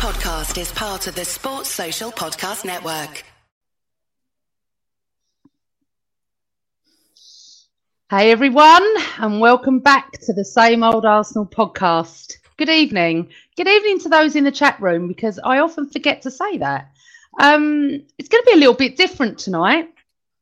podcast is part of the Sports Social Podcast Network. Hey everyone, and welcome back to the Same Old Arsenal podcast. Good evening. Good evening to those in the chat room because I often forget to say that. Um, it's going to be a little bit different tonight.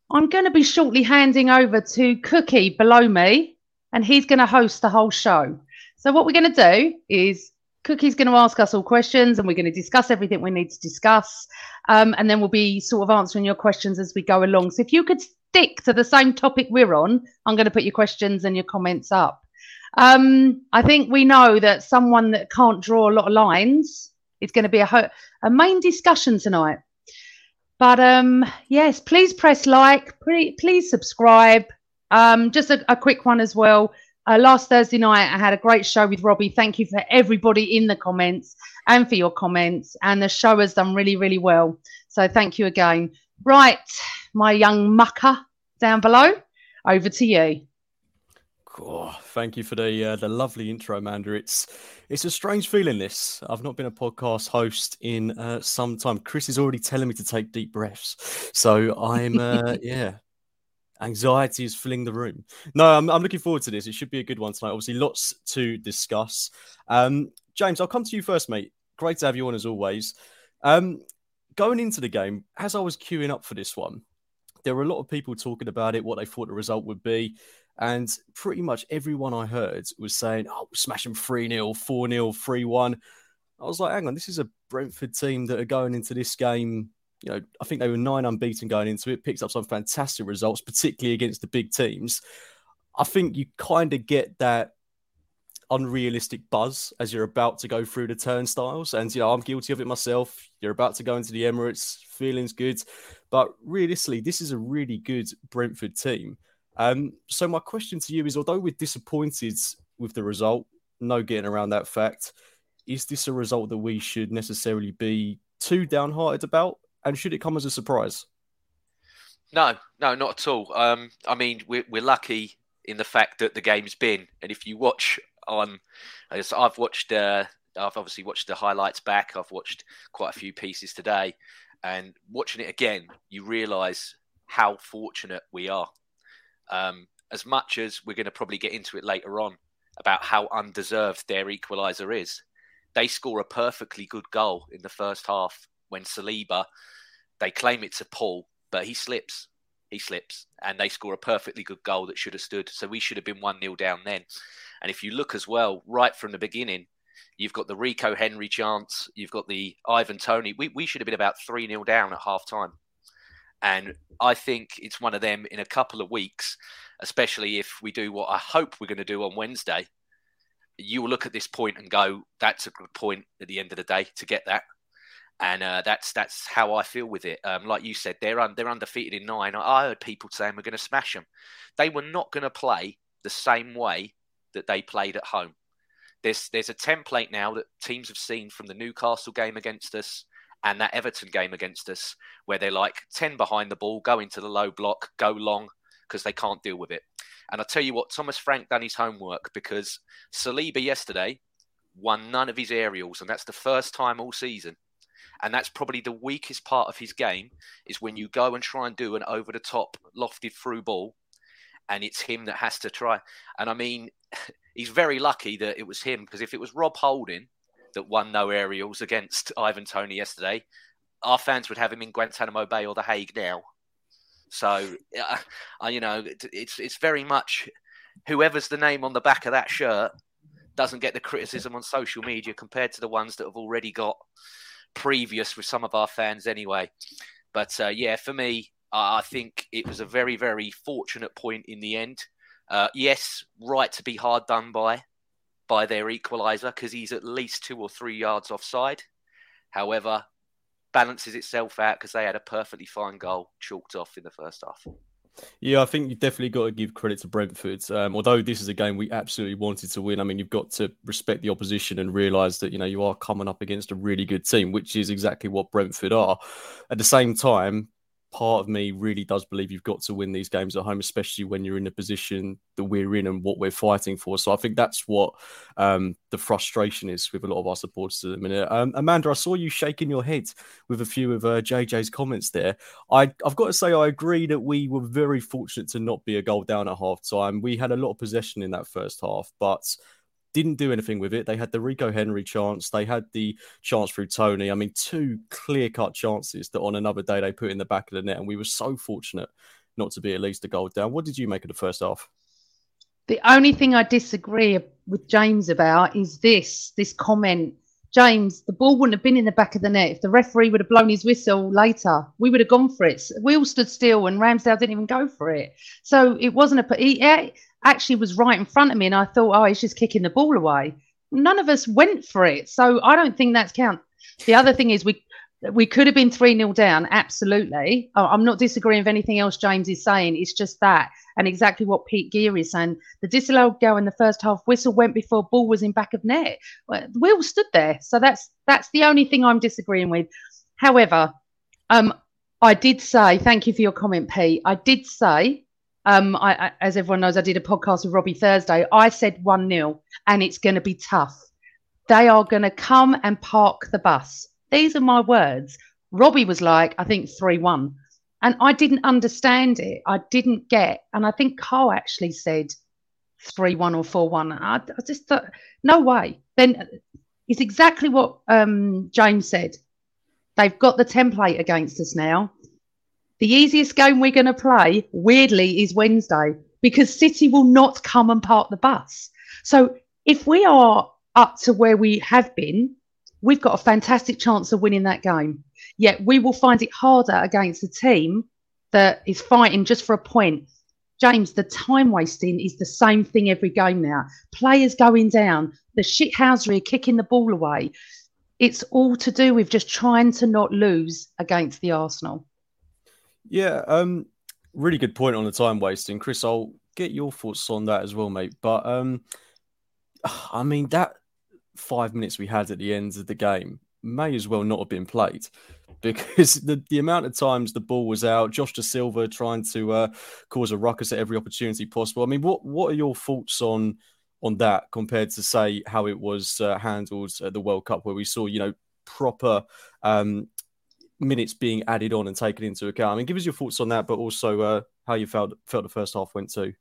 I'm going to be shortly handing over to Cookie below me, and he's going to host the whole show. So, what we're going to do is Cookie's going to ask us all questions and we're going to discuss everything we need to discuss. Um, and then we'll be sort of answering your questions as we go along. So if you could stick to the same topic we're on, I'm going to put your questions and your comments up. Um, I think we know that someone that can't draw a lot of lines is going to be a, ho- a main discussion tonight. But um, yes, please press like, please, please subscribe. Um, just a, a quick one as well. Uh, last Thursday night, I had a great show with Robbie. Thank you for everybody in the comments and for your comments. And the show has done really, really well. So thank you again. Right, my young mucker down below, over to you. Oh, thank you for the uh, the lovely intro, Amanda. It's it's a strange feeling. This I've not been a podcast host in uh, some time. Chris is already telling me to take deep breaths, so I'm uh, yeah anxiety is filling the room. No, I'm, I'm looking forward to this. It should be a good one tonight. Obviously, lots to discuss. Um, James, I'll come to you first, mate. Great to have you on as always. Um, going into the game, as I was queuing up for this one, there were a lot of people talking about it, what they thought the result would be. And pretty much everyone I heard was saying, oh, smash them 3 0, 4 0, 3 1. I was like, hang on, this is a Brentford team that are going into this game you know, I think they were nine unbeaten going into it, picked up some fantastic results, particularly against the big teams. I think you kind of get that unrealistic buzz as you're about to go through the turnstiles. And, you know, I'm guilty of it myself. You're about to go into the Emirates, feeling's good. But realistically, this is a really good Brentford team. Um, so, my question to you is although we're disappointed with the result, no getting around that fact, is this a result that we should necessarily be too downhearted about? And should it come as a surprise? No, no, not at all. Um, I mean, we're, we're lucky in the fact that the game's been, and if you watch on, I've watched, uh, I've obviously watched the highlights back. I've watched quite a few pieces today, and watching it again, you realise how fortunate we are. Um, as much as we're going to probably get into it later on about how undeserved their equaliser is, they score a perfectly good goal in the first half when Saliba, they claim it's a pull, but he slips. He slips, and they score a perfectly good goal that should have stood. So we should have been 1 0 down then. And if you look as well, right from the beginning, you've got the Rico Henry chance, you've got the Ivan Toney. We, we should have been about 3 0 down at half time. And I think it's one of them in a couple of weeks, especially if we do what I hope we're going to do on Wednesday. You will look at this point and go, that's a good point at the end of the day to get that and uh, that's that's how I feel with it. Um, like you said, they're un- they're undefeated in nine. I heard people saying we're going to smash them. They were not going to play the same way that they played at home. There's there's a template now that teams have seen from the Newcastle game against us and that Everton game against us, where they're like ten behind the ball, go into the low block, go long because they can't deal with it. And I tell you what, Thomas Frank done his homework because Saliba yesterday won none of his aerials, and that's the first time all season and that's probably the weakest part of his game is when you go and try and do an over the top lofted through ball and it's him that has to try. And i mean he's very lucky that it was him because if it was rob holding that won no aerials against ivan toney yesterday our fans would have him in guantanamo bay or the hague now. So uh, you know it's it's very much whoever's the name on the back of that shirt doesn't get the criticism on social media compared to the ones that have already got previous with some of our fans anyway. But uh, yeah, for me, I think it was a very, very fortunate point in the end. Uh, yes, right to be hard done by by their equaliser because he's at least two or three yards offside. However, balances itself out because they had a perfectly fine goal chalked off in the first half. Yeah, I think you've definitely got to give credit to Brentford. Um, although this is a game we absolutely wanted to win, I mean, you've got to respect the opposition and realise that you know you are coming up against a really good team, which is exactly what Brentford are. At the same time, part of me really does believe you've got to win these games at home, especially when you're in the position that we're in and what we're fighting for. So I think that's what um, the frustration is with a lot of our supporters at the minute. Um, Amanda, I saw you shaking your head with a few of uh, JJ's comments there. I, I've got to say, I agree that we were very fortunate to not be a goal down at half time. We had a lot of possession in that first half, but didn't do anything with it. They had the Rico Henry chance, they had the chance through Toney. I mean, two clear cut chances that on another day they put in the back of the net, and we were so fortunate not to be at least a goal down. What did you make of the first half? The only thing I disagree with James about is this this comment. James, the ball wouldn't have been in the back of the net if the referee would have blown his whistle later. We would have gone for it. We all stood still and Ramsdale didn't even go for it. So it wasn't a. He, actually was right in front of me and I thought, oh, he's just kicking the ball away. None of us went for it. So I don't think that's count. The other thing is we we could have been 3 0 down, absolutely. I'm not disagreeing with anything else James is saying. It's just that, and exactly what Pete Gear is saying. The disallowed goal in the first half whistle went before ball was in back of net. We all stood there. So that's that's the only thing I'm disagreeing with. However, um, I did say, thank you for your comment, Pete. I did say um, I, I, as everyone knows, I did a podcast with Robbie Thursday. I said 1 0, and it's going to be tough. They are going to come and park the bus. These are my words. Robbie was like, I think 3 1. And I didn't understand it. I didn't get, and I think Carl actually said 3 1 or 4 1. I, I just thought, no way. Then it's exactly what um, James said. They've got the template against us now. The easiest game we're going to play, weirdly, is Wednesday because City will not come and park the bus. So if we are up to where we have been, we've got a fantastic chance of winning that game. Yet we will find it harder against a team that is fighting just for a point. James, the time wasting is the same thing every game now. Players going down, the shithousery kicking the ball away. It's all to do with just trying to not lose against the Arsenal. Yeah, um, really good point on the time wasting, Chris. I'll get your thoughts on that as well, mate. But um, I mean that five minutes we had at the end of the game may as well not have been played because the, the amount of times the ball was out, Josh Dasilva trying to uh, cause a ruckus at every opportunity possible. I mean, what what are your thoughts on on that compared to say how it was uh, handled at the World Cup, where we saw you know proper um, minutes being added on and taken into account. I mean, give us your thoughts on that, but also uh, how you felt felt the first half went too.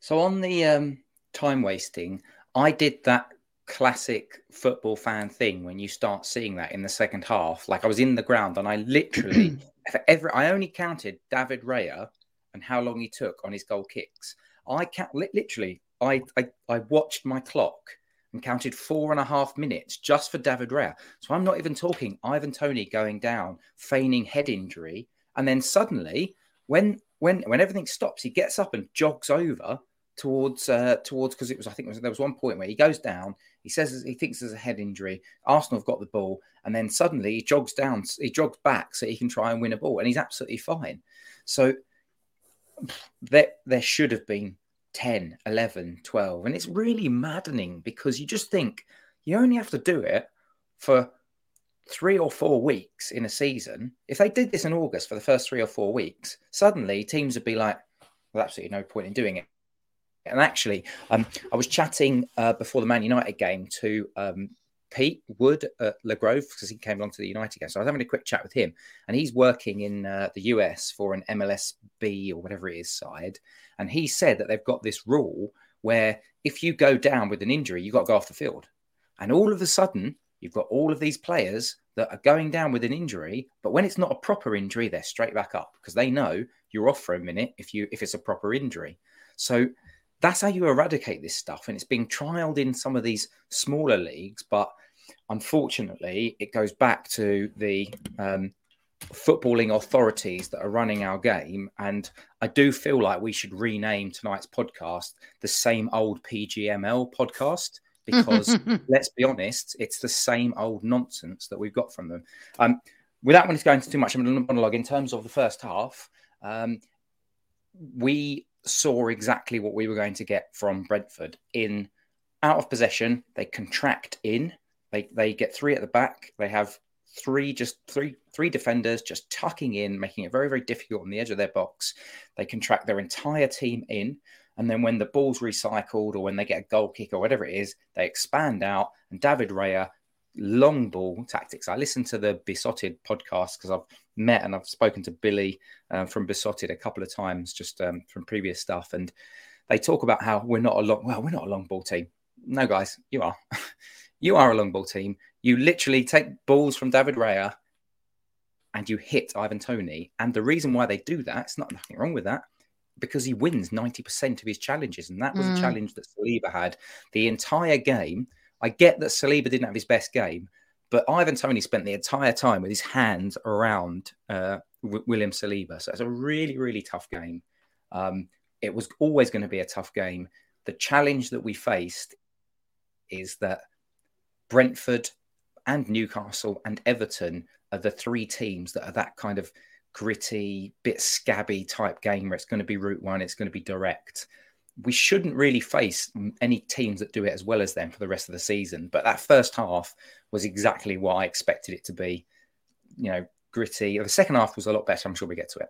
So on the um, time wasting, I did that classic football fan thing when you start seeing that in the second half. Like I was in the ground and I literally, every, I only counted David Raya and how long he took on his goal kicks. I count literally. I, I I watched my clock and counted four and a half minutes just for David Raya. So I'm not even talking Ivan Toney going down, feigning head injury, and then suddenly, when when when everything stops, he gets up and jogs over towards uh, towards because it was I think was, there was one point where he goes down. He says he thinks there's a head injury. Arsenal have got the ball, and then suddenly he jogs down. He jogs back so he can try and win a ball, and he's absolutely fine. So there there should have been 10, 11, 12. And it's really maddening because you just think you only have to do it for three or four weeks in a season. If they did this in August for the first three or four weeks, suddenly teams would be like, well, absolutely no point in doing it. And actually, um, I was chatting uh, before the Man United game to um, Pete Wood at Le Grove because he came along to the United game. So I was having a quick chat with him, and he's working in uh, the US for an MLSB or whatever it is side. And he said that they've got this rule where if you go down with an injury, you've got to go off the field. And all of a sudden, you've got all of these players that are going down with an injury, but when it's not a proper injury, they're straight back up because they know you're off for a minute if you if it's a proper injury. So that's how you eradicate this stuff. And it's being trialed in some of these smaller leagues, but unfortunately, it goes back to the um, footballing authorities that are running our game. And I do feel like we should rename tonight's podcast the same old PGMOL podcast because let's be honest, it's the same old nonsense that we've got from them. Um, without wanting to go into too much of a monologue, in terms of the first half, um, we saw exactly what we were going to get from Brentford in out of possession. They contract in. They they get three at the back. They have three just three three defenders just tucking in, making it very very difficult on the edge of their box. They contract their entire team in, and then when the ball's recycled or when they get a goal kick or whatever it is, they expand out. And David Raya, long ball tactics. I listened to the Beesotted podcast because I've met and I've spoken to Billy uh, from Beesotted a couple of times just um, from previous stuff, and they talk about how we're not a long well we're not a long ball team. No, guys, you are. you are a long ball team. You literally take balls from David Raya and you hit Ivan Toney. And the reason why they do that, it's not nothing wrong with that, because he wins 90% of his challenges. And that was mm. a challenge that Saliba had the entire game. I get that Saliba didn't have his best game, but Ivan Toney spent the entire time with his hands around uh, w- William Saliba. So it's a really, really tough game. Um, it was always going to be a tough game. The challenge that we faced is that Brentford and Newcastle and Everton are the three teams that are that kind of gritty, bit scabby type game where it's going to be route one, it's going to be direct. We shouldn't really face any teams that do it as well as them for the rest of the season. But that first half was exactly what I expected it to be. You know, gritty. The second half was a lot better. I'm sure we get to it.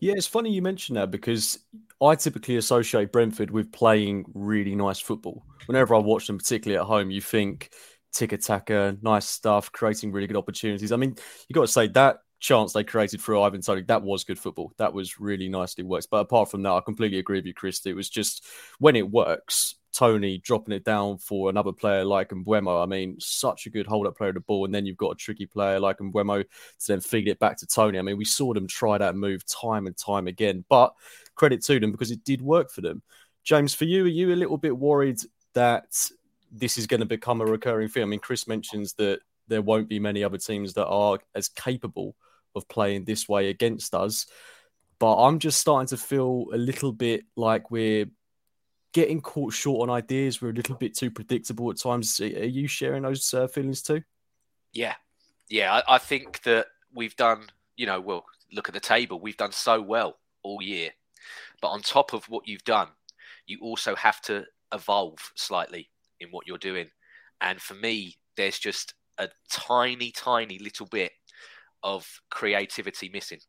Yeah, it's funny you mention that because I typically associate Brentford with playing really nice football. Whenever I watch them, particularly at home, you think tiki-taka, nice stuff, creating really good opportunities. I mean, you got to say that chance they created for Ivan Toney, that was good football. That was really nicely worked. But apart from that, I completely agree with you, Chris. It was just when it works, Toney dropping it down for another player like Mbeumo. I mean, such a good hold up player of the ball. And then you've got a tricky player like Mbeumo to then feed it back to Toney. I mean, we saw them try that move time and time again. But credit to them because it did work for them. James, for you, are you a little bit worried that this is going to become a recurring thing. I mean, Chris mentions that there won't be many other teams that are as capable of playing this way against us. But I'm just starting to feel a little bit like we're getting caught short on ideas. We're a little bit too predictable at times. Are you sharing those uh, feelings too? Yeah. Yeah. I, I think that we've done, you know, well, look at the table. We've done so well all year. But on top of what you've done, you also have to evolve slightly in what you're doing. And for me, there's just a tiny, tiny little bit of creativity missing.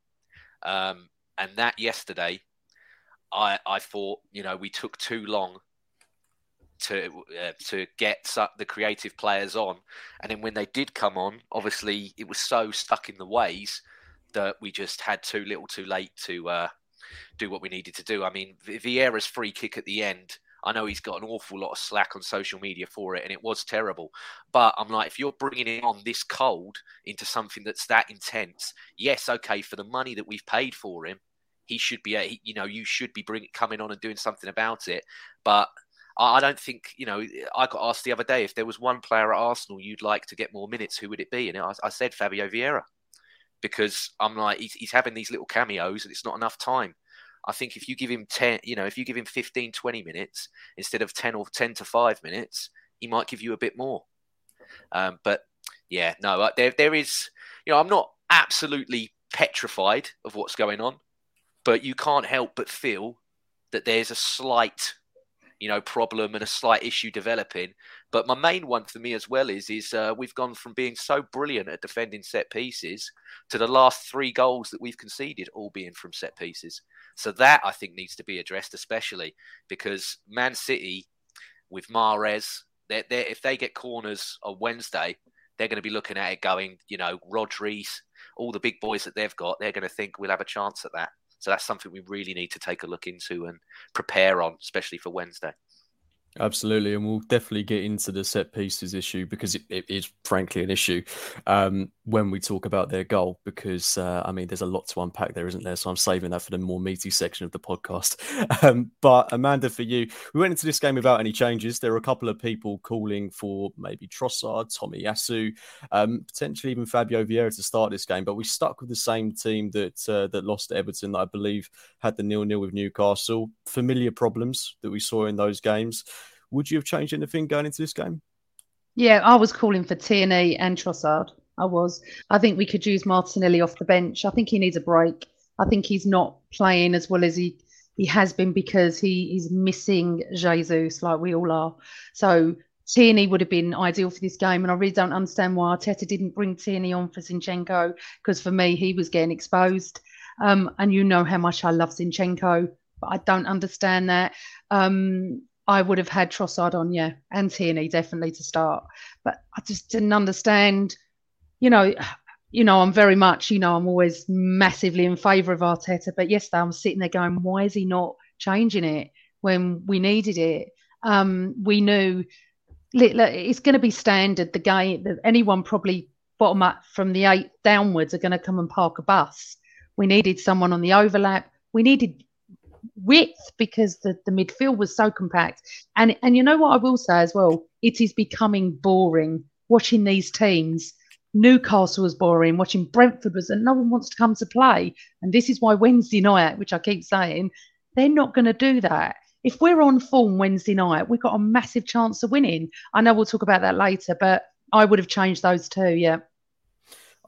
Um, and that yesterday, I I thought you know we took too long to uh, to get the creative players on, and then when they did come on, obviously it was so stuck in the ways that we just had too little, too late to uh, do what we needed to do. I mean, Vieira's free kick at the end I know he's got an awful lot of slack on social media for it, and it was terrible. But I'm like, if you're bringing it on this cold into something that's that intense, yes, okay, for the money that we've paid for him, he should be, you know, you should be bringing coming on and doing something about it. But I don't think, you know, I got asked the other day if there was one player at Arsenal you'd like to get more minutes, who would it be? And I, I said Fabio Vieira because I'm like, he's, he's having these little cameos and it's not enough time. I think if you give him 10, you know, if you give him 15, 20 minutes instead of 10 or 10 to 5 minutes, he might give you a bit more. Um, but yeah, no, there, there is, you know, I'm not absolutely petrified of what's going on, but you can't help but feel that there's a slight, you know, problem and a slight issue developing. But my main one for me as well is is uh, we've gone from being so brilliant at defending set pieces to the last three goals that we've conceded all being from set pieces. So that I think needs to be addressed, especially because Man City with mares they're, they're, if they get corners on Wednesday, they're going to be looking at it going, you know, Rodri's, all the big boys that they've got, they're going to think we'll have a chance at that. So that's something we really need to take a look into and prepare on, especially for Wednesday. Absolutely, and we'll definitely get into the set pieces issue because it, it is frankly an issue um, when we talk about their goal. Because uh, I mean, there's a lot to unpack there, isn't there? So I'm saving that for the more meaty section of the podcast. Um, but Amanda, for you, we went into this game without any changes. There were a couple of people calling for maybe Trossard, Tomiyasu, um, potentially even Fabio Vieira to start this game, but we stuck with the same team that uh, that lost to Everton. That I believe had the nil nil with Newcastle. Familiar problems that we saw in those games. Would you have changed anything going into this game? Yeah, I was calling for Tierney and Trossard. I was. I think we could use Martinelli off the bench. I think he needs a break. I think he's not playing as well as he he has been because he is missing Jesus, like we all are. So Tierney would have been ideal for this game, and I really don't understand why Arteta didn't bring Tierney on for Zinchenko because for me he was getting exposed. Um, and you know how much I love Zinchenko, but I don't understand that. Um, I would have had Trossard on, yeah, and Tierney definitely to start, but I just didn't understand. You know, you know, I'm very much, you know, I'm always massively in favour of Arteta, but yesterday I'm sitting there going, why is he not changing it when we needed it? Um, we knew it's going to be standard. The game, anyone probably bottom up from the eight downwards are going to come and park a bus. We needed someone on the overlap. We needed width because the, the midfield was so compact. And and you know what I will say as well, it is becoming boring watching these teams. Newcastle was boring, watching Brentford was, and no one wants to come to play. And this is why Wednesday night, which I keep saying, they're not going to do that if we're on form Wednesday night, we've got a massive chance of winning. I know we'll talk about that later, but I would have changed those two. Yeah.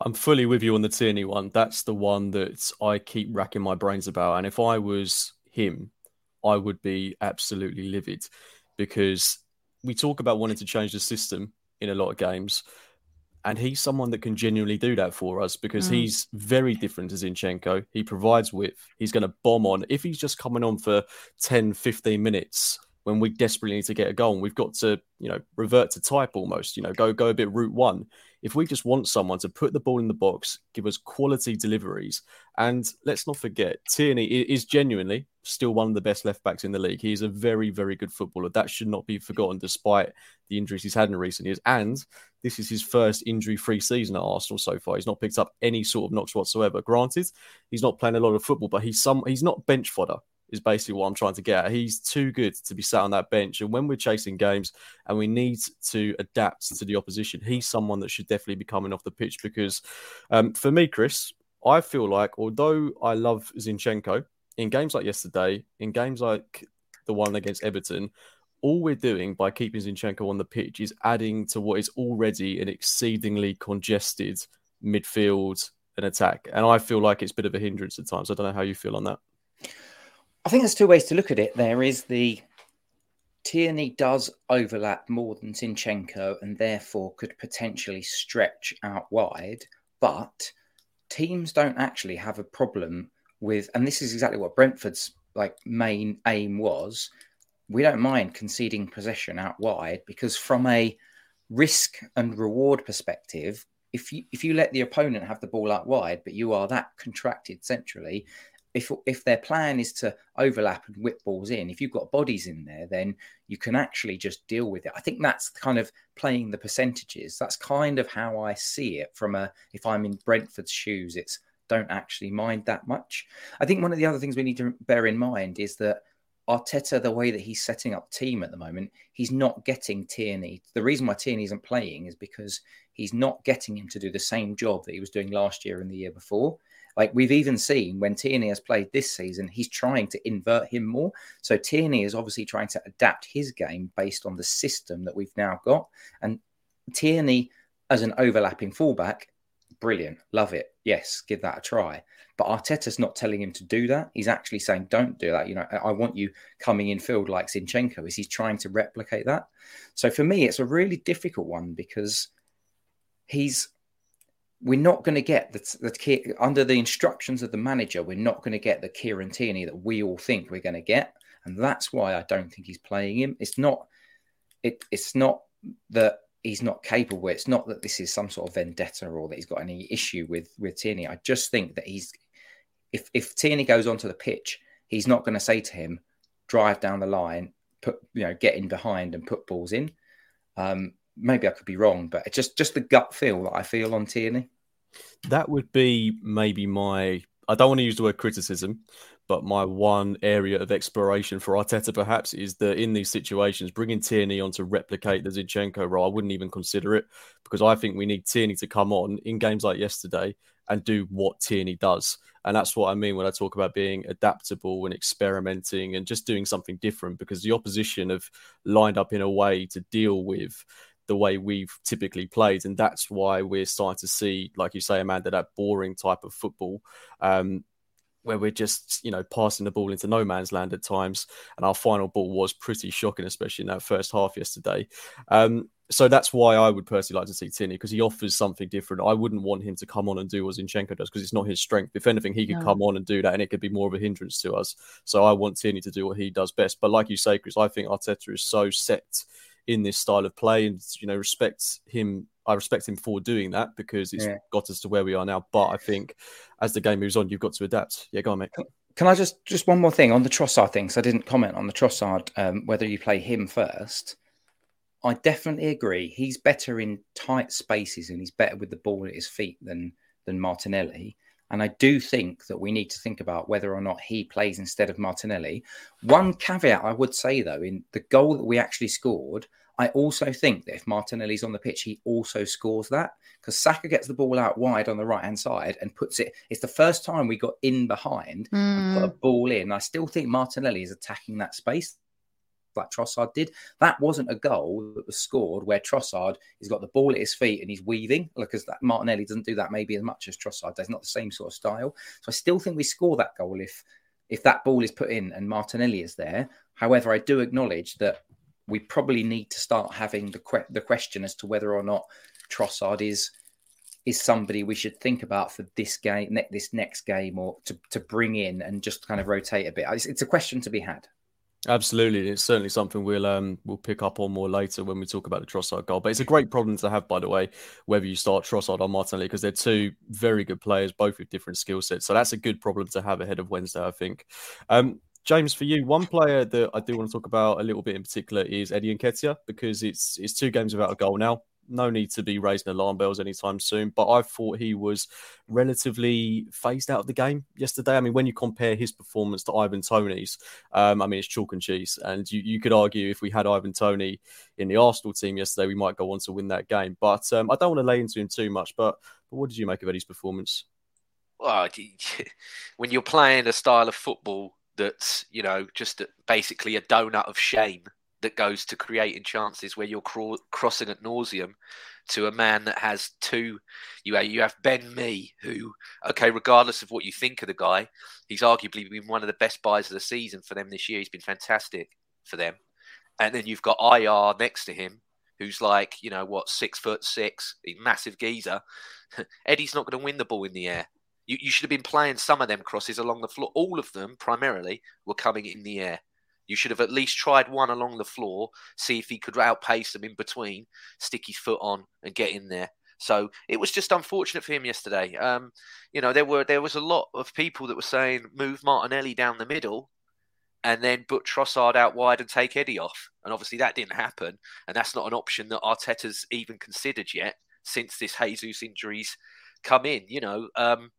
I'm fully with you on the Tierney one. That's the one that I keep racking my brains about. And if I was him, I would be absolutely livid because we talk about wanting to change the system in a lot of games and he's someone that can genuinely do that for us because mm. he's very different to Zinchenko. He provides width. He's going to bomb on. If he's just coming on for 10, 15 minutes when we desperately need to get a goal, and we've got to, you know, revert to type almost, you know, go go a bit route one if we just want someone to put the ball in the box, give us quality deliveries, and let's not forget, Tierney is genuinely still one of the best left backs in the league. He's a very, very good footballer. That should not be forgotten despite the injuries he's had in recent years. And this is his first injury free season at Arsenal so far. He's not picked up any sort of knocks whatsoever. Granted, he's not playing a lot of football, but he's some he's not bench fodder is basically what I'm trying to get at. He's too good to be sat on that bench. And when we're chasing games and we need to adapt to the opposition, he's someone that should definitely be coming off the pitch because um, for me, Chris, I feel like although I love Zinchenko, in games like yesterday, in games like the one against Everton, all we're doing by keeping Zinchenko on the pitch is adding to what is already an exceedingly congested midfield and attack. And I feel like it's a bit of a hindrance at times. I don't know how you feel on that. I think there's two ways to look at it. There is the Tierney does overlap more than Zinchenko and therefore could potentially stretch out wide, but teams don't actually have a problem with, and this is exactly what Brentford's like main aim was. We don't mind conceding possession out wide because from a risk and reward perspective, if you if you let the opponent have the ball out wide, but you are that contracted centrally, if if their plan is to overlap and whip balls in, if you've got bodies in there, then you can actually just deal with it. I think that's kind of playing the percentages. That's kind of how I see it from a if I'm in Brentford's shoes, it's don't actually mind that much. I think one of the other things we need to bear in mind is that Arteta, the way that he's setting up team at the moment, he's not getting Tierney. The reason why Tierney isn't playing is because he's not getting him to do the same job that he was doing last year and the year before. Like we've even seen when Tierney has played this season, he's trying to invert him more. So Tierney is obviously trying to adapt his game based on the system that we've now got. And Tierney, as an overlapping fullback, brilliant, love it. Yes, give that a try. But Arteta's not telling him to do that. He's actually saying, don't do that. You know, I want you coming in field like Zinchenko. Is he trying to replicate that? So for me, it's a really difficult one because he's we're not going to get the, the under the instructions of the manager. We're not going to get the Kieran Tierney that we all think we're going to get, and that's why I don't think he's playing him. It's not. It, it's not that he's not capable. It's not that this is some sort of vendetta or that he's got any issue with with Tierney. I just think that he's if if Tierney goes onto the pitch, he's not going to say to him, "Drive down the line, put you know, get in behind and put balls in." Um, maybe I could be wrong, but it's just just the gut feel that I feel on Tierney. That would be maybe my. I don't want to use the word criticism, but my one area of exploration for Arteta perhaps is that in these situations, bringing Tierney on to replicate the Zinchenko role, I wouldn't even consider it because I think we need Tierney to come on in games like yesterday and do what Tierney does. And that's what I mean when I talk about being adaptable and experimenting and just doing something different because the opposition have lined up in a way to deal with the way we've typically played. And that's why we're starting to see, like you say, Amanda, that boring type of football. Um, where we're just, you know, passing the ball into no man's land at times. And our final ball was pretty shocking, especially in that first half yesterday. Um, so that's why I would personally like to see Tierney because he offers something different. I wouldn't want him to come on and do what Zinchenko does because it's not his strength. If anything, he could no. come on and do that and it could be more of a hindrance to us. So I want Tierney to do what he does best. But like you say, Chris, I think Arteta is so set in this style of play and, you know, respect him. I respect him for doing that because it's yeah. got us to where we are now. But I think as the game moves on, you've got to adapt. Yeah, go on, mate. Can I just just one more thing on the Trossard thing? So I didn't comment on the Trossard um, whether you play him first I definitely agree. He's better in tight spaces and he's better with the ball at his feet than than Martinelli. And I do think that we need to think about whether or not he plays instead of Martinelli. One caveat I would say though, in the goal that we actually scored, I also think that if Martinelli's on the pitch, he also scores that because Saka gets the ball out wide on the right hand side and puts it. It's the first time we got in behind mm. and put a hmm. ball in. I still think Martinelli is attacking that space like Trossard did. That wasn't a goal that was scored where Trossard has got the ball at his feet and he's weaving because that Martinelli doesn't do that maybe as much as Trossard does. Not the same sort of style. So I still think we score that goal if if that ball is put in and Martinelli is there. However, I do acknowledge that we probably need to start having the que- the question as to whether or not Trossard is is somebody we should think about for this game, ne- this next game, or to, to bring in and just kind of rotate a bit. It's, it's a question to be had. Absolutely, it's certainly something we'll um we'll pick up on more later when we talk about the Trossard goal. But it's a great problem to have, by the way, whether you start Trossard or Martinelli, because they're two very good players, both with different skill sets. So that's a good problem to have ahead of Wednesday, I think. Um, James, for you, one player that I do want to talk about a little bit in particular is Eddie Nketiah, because it's it's two games without a goal now no need to be raising alarm bells anytime soon. But I thought he was relatively phased out of the game yesterday. I mean, when you compare his performance to Ivan Toney's, um, I mean, it's chalk and cheese. And you, you could argue if we had Ivan Toney in the Arsenal team yesterday, we might go on to win that game. But um, I don't want to lay into him too much. But, but what did you make of Eddie's performance? Well, when you're playing a style of football that's, you know, just basically a donut of shame that goes to creating chances where you're craw- crossing at nauseum to a man that has two. You you have Ben Mee, who okay, regardless of what you think of the guy, he's arguably been one of the best buys of the season for them this year. He's been fantastic for them, and then you've got IR next to him, who's like you know what six foot six, massive geezer. Eddie's not going to win the ball in the air. You, you should have been playing some of them crosses along the floor. All of them, primarily, were coming in the air. You should have at least tried one along the floor, see if he could outpace them in between, stick his foot on, and get in there. So it was just unfortunate for him yesterday. Um, you know, there were there was a lot of people that were saying move Martinelli down the middle, and then put Trossard out wide and take Eddie off. And obviously that didn't happen, and that's not an option that Arteta's even considered yet since this Jesus injuries come in. You know, um,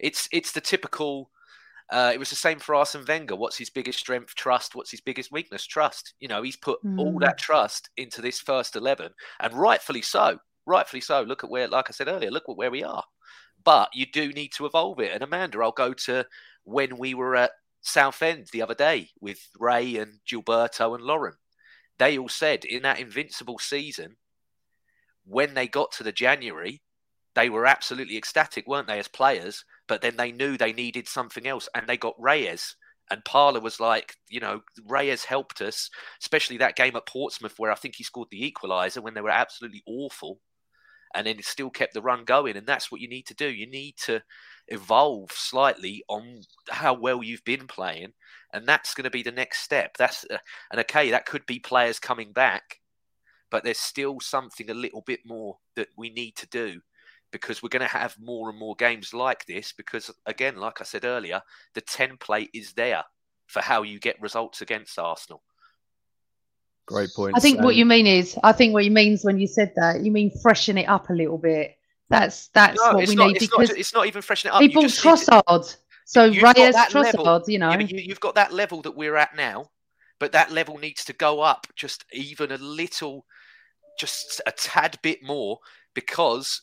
it's it's the typical uh, it was the same for Arsene Wenger. What's his biggest strength? Trust. What's his biggest weakness? Trust. You know, he's put mm. all that trust into this first 11, and rightfully so. Rightfully so. Look at where, like I said earlier, look at where we are. But you do need to evolve it. And Amanda, I'll go to when we were at Southend the other day with Ray and Gilberto and Lauren. They all said in that invincible season, when they got to the January, they were absolutely ecstatic, weren't they, as players? But then they knew they needed something else and they got Reyes. And Parlour was like, you know, Reyes helped us, especially that game at Portsmouth where I think he scored the equaliser when they were absolutely awful. And then it still kept the run going. And that's what you need to do. You need to evolve slightly on how well you've been playing. And that's going to be the next step. That's uh, and okay, that could be players coming back, but there's still something a little bit more that we need to do because we're going to have more and more games like this because again like i said earlier the template is there for how you get results against arsenal. Great point i think um, what you mean is i think what you means when you said that you mean freshen it up a little bit. That's that's no, what we not, need it's because not, it's not even freshen it up. People Trossard so Reyes Trossard you know. Yeah, you've got that level that we're at now but that level needs to go up just even a little just a tad bit more because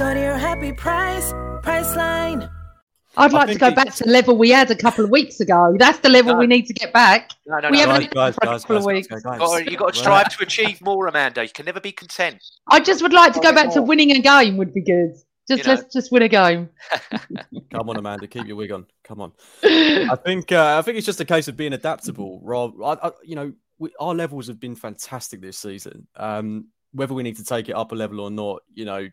Go to your happy price, Priceline. I'd like to go back to the level we had a couple of weeks ago. That's the level No. we need to get back. No, no, We no. haven't Guys, had guys, it for a guys, of guys, weeks. guys, You've got to- you've got to strive to achieve more, Amanda. You can never be content. I just would like to go Target back to winning a game would be good. Just You know. let's just win a game. Come on, Amanda, keep your wig on. Come on. I think uh, I think it's just a case of being adaptable. Rather, I, I, you know, we, our levels have been fantastic this season. Um, whether we need to take it up a level or not, you know,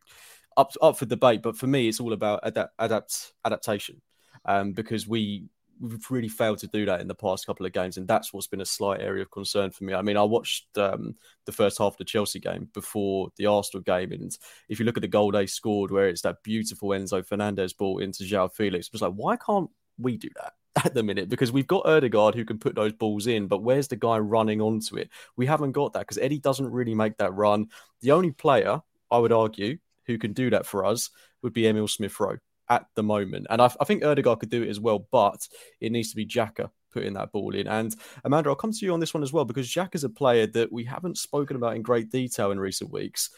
up up for debate. But for me, it's all about adapt, adapt adaptation, um, because we we've really failed to do that in the past couple of games, and that's what's been a slight area of concern for me. I mean, I watched um, the first half of the Chelsea game before the Arsenal game, and if you look at the goal they scored, where it's that beautiful Enzo Fernandez ball into João Felix, it was like, why can't we do that? At the minute, because we've got Ødegaard who can put those balls in, but where's the guy running onto it? We haven't got that because Eddie doesn't really make that run. The only player I would argue who can do that for us would be Emil Smith Rowe at the moment. And I, I think Ødegaard could do it as well, but it needs to be Xhaka putting that ball in. And Amanda, I'll come to you on this one as well because Jack is a player that we haven't spoken about in great detail in recent weeks.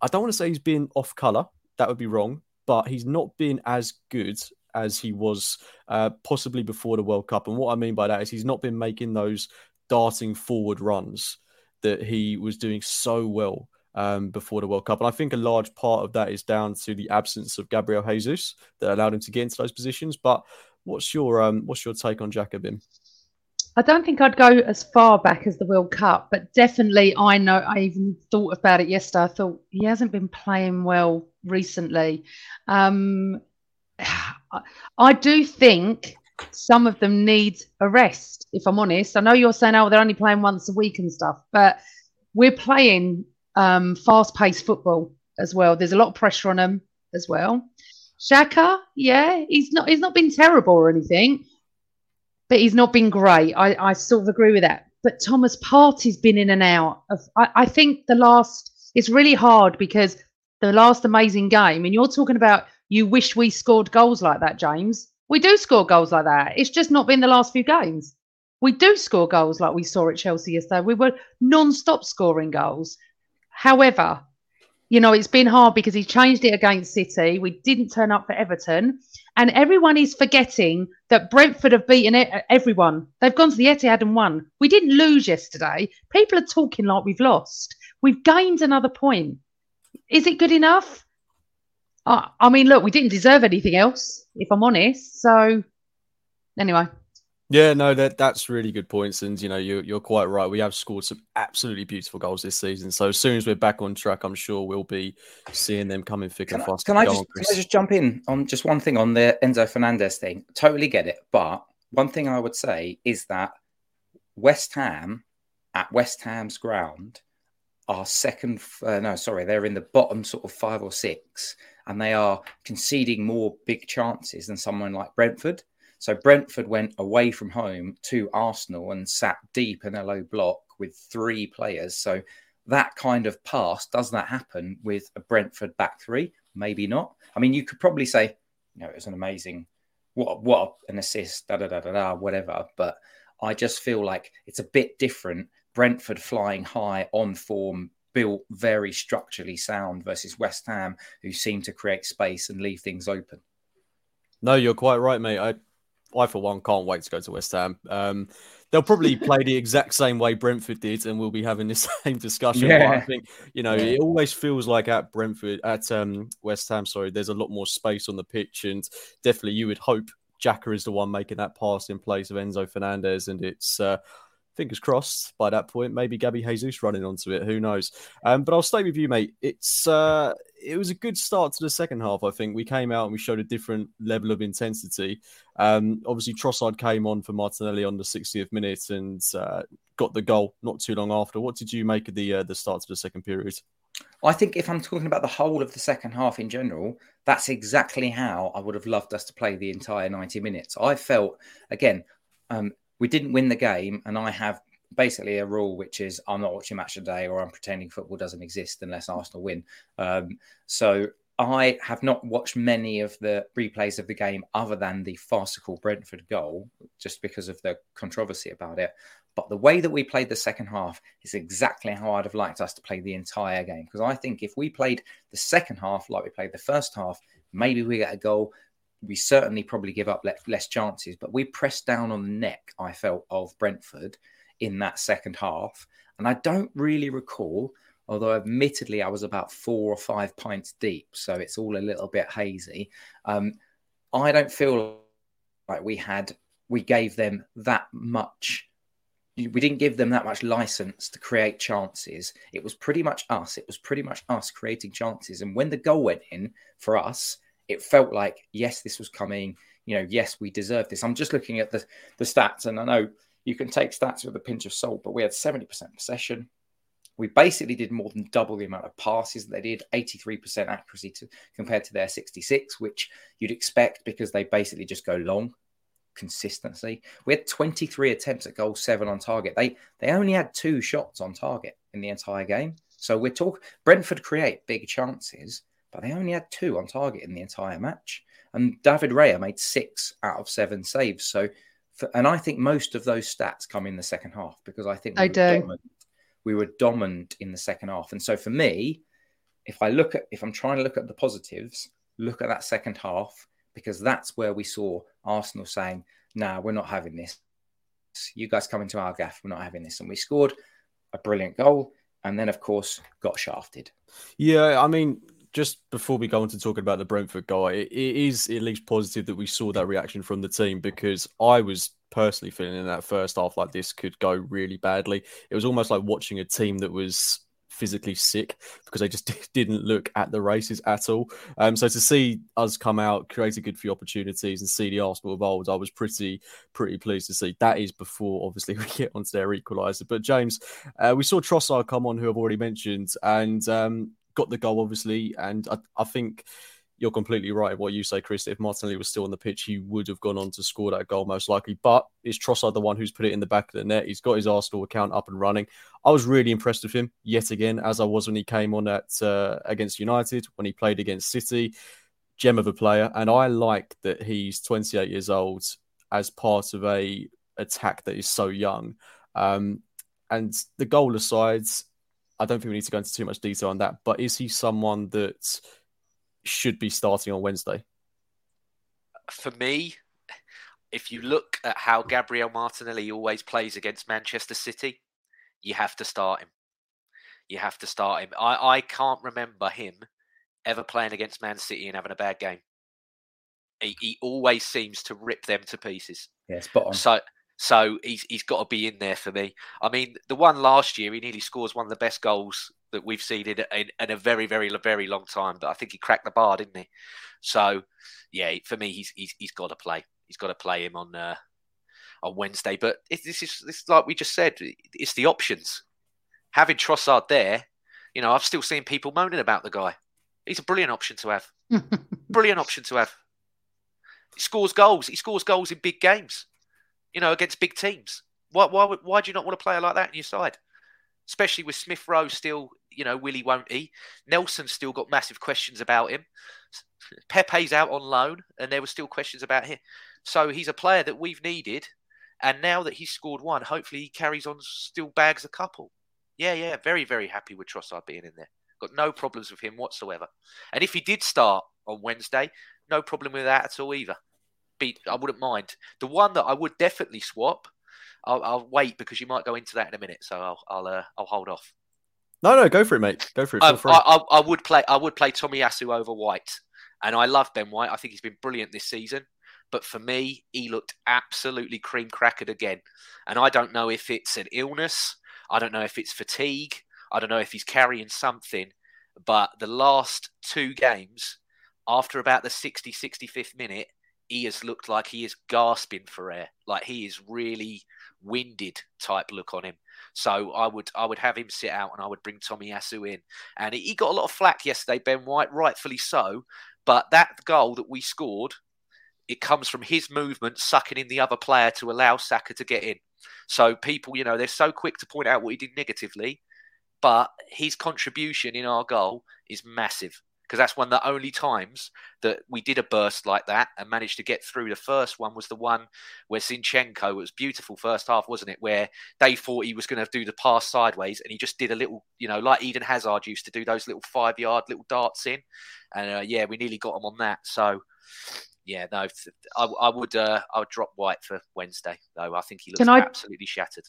I don't want to say he's been off colour, that would be wrong, but he's not been as good as he was uh, possibly before the World Cup. And what I mean by that is he's not been making those darting forward runs that he was doing so well um, before the World Cup. And I think a large part of that is down to the absence of Gabriel Jesus that allowed him to get into those positions. But what's your um, what's your take on Jacobin? I don't think I'd go as far back as the World Cup, but definitely I know I even thought about it yesterday. I thought he hasn't been playing well recently. Um, I- I do think some of them need a rest, if I'm honest. I know you're saying, oh, they're only playing once a week and stuff, but we're playing um, fast paced football as well. There's a lot of pressure on them as well. Xhaka, yeah, he's not he's not been terrible or anything but he's not been great. I, I sort of agree with that. But Thomas Partey's been in and out of. I, I think the last it's really hard because the last amazing game, and you're talking about you wish we scored goals like that, James. We do score goals like that. It's just not been the last few games. We do score goals like we saw at Chelsea yesterday. We were non-stop scoring goals. However, you know, it's been hard because he changed it against City. We didn't turn up for Everton. And everyone is forgetting that Brentford have beaten everyone. They've gone to the Etihad and won. We didn't lose yesterday. People are talking like we've lost. We've gained another point. Is it good enough? I mean, look, we didn't deserve anything else, if I'm honest. So, anyway, Yeah, no, that that's really good points, and you know you're you're quite right. We have scored some absolutely beautiful goals this season. So as soon as we're back on track, I'm sure we'll be seeing them coming thick Can and fast. can I just on, can I just jump in on just one thing on the Enzo Fernandez thing? Totally get it, but one thing I would say is that West Ham at West Ham's ground are second. Uh, no, sorry, they're in the bottom sort of five or six, and they are conceding more big chances than someone like Brentford. So Brentford went away from home to Arsenal and sat deep in a low block with three players. So that kind of pass does that happen with a Brentford back three? Maybe not. I mean, you could probably say, you know, it was an amazing, what what an assist, da da da da da, whatever. But I just feel like it's a bit different. Brentford flying high on form, built very structurally sound versus West Ham, who seem to create space and leave things open. No, you're quite right, mate. I, I for one can't wait to go to West Ham. Um, they'll probably play the exact same way Brentford did, and we'll be having the same discussion. But I think you know it always feels like at Brentford, at um, West Ham, sorry, there's a lot more space on the pitch, and definitely you would hope Xhaka is the one making that pass in place of Enzo Fernandez, and it's. Uh, Fingers crossed by that point, maybe Gabby Jesus running onto it. Who knows? Um, but I'll stay with you, mate. It's uh, it was a good start to the second half. I think we came out and we showed a different level of intensity. Um, obviously, Trossard came on for Martinelli on the 60th minute and uh, got the goal not too long after. What did you make of the uh, the start to the second period? I think if I'm talking about the whole of the second half in general, that's exactly how I would have loved us to play the entire 90 minutes. I felt, again, um, we didn't win the game, and I have basically a rule which is I'm not watching match today or I'm pretending football doesn't exist unless Arsenal win. Um, so I have not watched many of the replays of the game other than the farcical Brentford goal, just because of the controversy about it. But the way that we played the second half is exactly how I'd have liked us to play the entire game. Because I think if we played the second half like we played the first half, maybe we get a goal. We certainly probably give up less chances, but we pressed down on the neck, I felt, of Brentford in that second half. And I don't really recall, although admittedly I was about four or five pints deep, so it's all a little bit hazy. Um, I don't feel like we had, we gave them that much. We didn't give them that much license to create chances. It was pretty much us. It was pretty much us creating chances. And when the goal went in for us, it felt like, yes, this was coming. You know, yes, we deserve this. I'm just looking at the, the stats, and I know you can take stats with a pinch of salt, but we had 70% possession. We basically did more than double the amount of passes that they did, 83% accuracy to, compared to their 66, which you'd expect because they basically just go long consistency. We had 23 attempts at goal, seven on target. They they only had two shots on target in the entire game. So we're talking Brentford create big chances, but they only had two on target in the entire match. And David Raya made six out of seven saves. So for, and I think most of those stats come in the second half because I think I were do. We were dominant in the second half. And so for me, if I look at if I'm trying to look at the positives, look at that second half because that's where we saw Arsenal saying, "Nah, we're not having this. You guys come into our gaff. We're not having this." And we scored a brilliant goal, and then of course got shafted. Yeah, I mean, just before we go on to talking about the Brentford guy, it is at least positive that we saw that reaction from the team because I was personally feeling in that first half like this could go really badly. It was almost like watching a team that was physically sick because they just didn't look at the races at all. Um, so to see us come out, create a good few opportunities, and see the Arsenal of old, I was pretty pretty pleased to see. That is before obviously we get onto their equaliser. But James, uh, we saw Trossard come on, who I've already mentioned, and um, got the goal obviously, and I, I think you're completely right what you say, Chris. If Martinelli was still on the pitch, he would have gone on to score that goal most likely. But is Trossard the one who's put it in the back of the net? He's got his Arsenal account up and running. I was really impressed with him yet again, as I was when he came on at uh, against United, when he played against City. Gem of a player, and I like that he's 28 years old as part of a attack that is so young. Um, and the goal aside, I don't think we need to go into too much detail on that. But is he someone that should be starting on Wednesday? For me, if you look at how Gabriel Martinelli always plays against Manchester City, you have to start him. You have to start him. I, I can't remember him ever playing against Man City and having a bad game. He, he always seems to rip them to pieces. Yeah, spot on. So so he's he's got to be in there for me. I mean, the one last year, he nearly scores one of the best goals that we've seen in, in, in, a very, very, very long time. But I think he cracked the bar, didn't he? So, yeah, for me, he's he's, he's got to play. He's got to play him on uh, on Wednesday. But it, this is this like we just said. It's the options. Having Trossard there, you know, I've still seen people moaning about the guy. He's a brilliant option to have. brilliant option to have. He scores goals. He scores goals in big games you know, against big teams. Why, why, why do you not want a player like that in your side? Especially with Smith Rowe still, you know, Willie won't he? Nelson's still got massive questions about him. Pepe's out on loan, and there were still questions about him. So he's a player that we've needed, and now that he's scored one, hopefully he carries on, still bags a couple. Yeah, yeah, very, very happy with Trossard being in there. Got no problems with him whatsoever. And if he did start on Wednesday, no problem with that at all either be I wouldn't mind. The one that I would definitely swap, I'll, I'll wait because you might go into that in a minute, so I'll I'll uh, I'll hold off. No, no, go for it, mate. Go for it. Um, I, I, I, would play I would play Tomiyasu over White, and I love Ben White. I think he's been brilliant this season. But for me, he looked absolutely cream crackered again. And I don't know if it's an illness. I don't know if it's fatigue. I don't know if he's carrying something. But the last two games, after about the 60, 65th minute, he has looked like he is gasping for air. Like he is really winded type look on him. So I would I would have him sit out and I would bring Tomiyasu in. And he got a lot of flack yesterday, Ben White, rightfully so. But that goal that we scored, it comes from his movement sucking in the other player to allow Saka to get in. So people, you know, they're so quick to point out what he did negatively, but his contribution in our goal is massive because that's one of the only times that we did a burst like that and managed to get through. The first one was the one where Zinchenko it was beautiful first half, wasn't it? Where they thought he was going to do the pass sideways and he just did a little, you know, like Eden Hazard used to do those little five yard little darts in, and uh, yeah, we nearly got him on that. So. Yeah, no, I, I would. Uh, I would drop White for Wednesday, though. I think he looks I... absolutely shattered.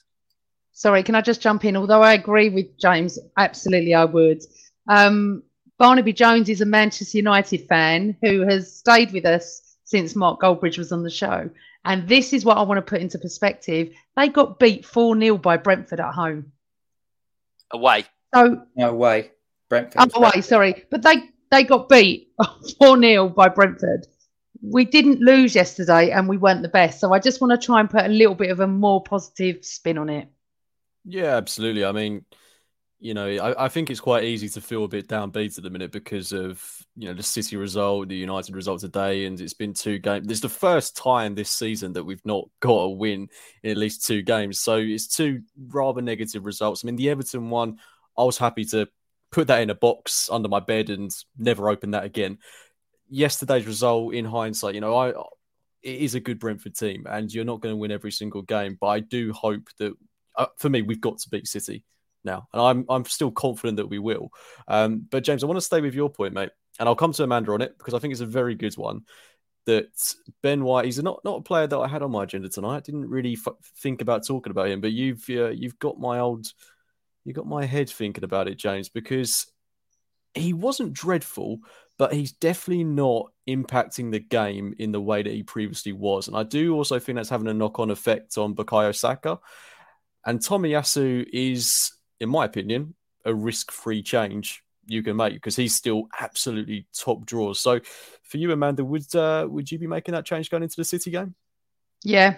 Sorry, can I just jump in? Although I agree with James, absolutely I would. Um, Barnaby Jones is a Manchester United fan who has stayed with us since Mark Goldbridge was on the show. And this is what I want to put into perspective. They got beat 4 0 by Brentford at home. Away. So no way. Brentford. Oh, away, sorry. But they, they got beat 4 0 by Brentford. We didn't lose yesterday and we weren't the best. So I just want to try and put a little bit of a more positive spin on it. Yeah, absolutely. I mean, you know, I, I, think it's quite easy to feel a bit downbeat at the minute because of you know the City result, the United result today, and it's been two games. It's the first time this season that we've not got a win in at least two games. So it's two rather negative results. I mean, the Everton one, I was happy to put that in a box under my bed and never open that again. Yesterday's result, in hindsight, you know, I it is a good Brentford team, and you're not going to win every single game, but I do hope that uh, for me, we've got to beat City now, and I'm I'm still confident that we will. Um, but James, I want to stay with your point, mate, and I'll come to Amanda on it because I think it's a very good one. That Ben White, he's not not a player that I had on my agenda tonight. I didn't really f- think about talking about him, but you've uh, you've got my old, you got my head thinking about it, James, because he wasn't dreadful, but he's definitely not impacting the game in the way that he previously was. And I do also think that's having a knock on effect on Bukayo Saka. And Tomiyasu is in my opinion, a risk-free change you can make because he's still absolutely top drawers. So, for you, Amanda, would uh, would you be making that change going into the City game? Yeah,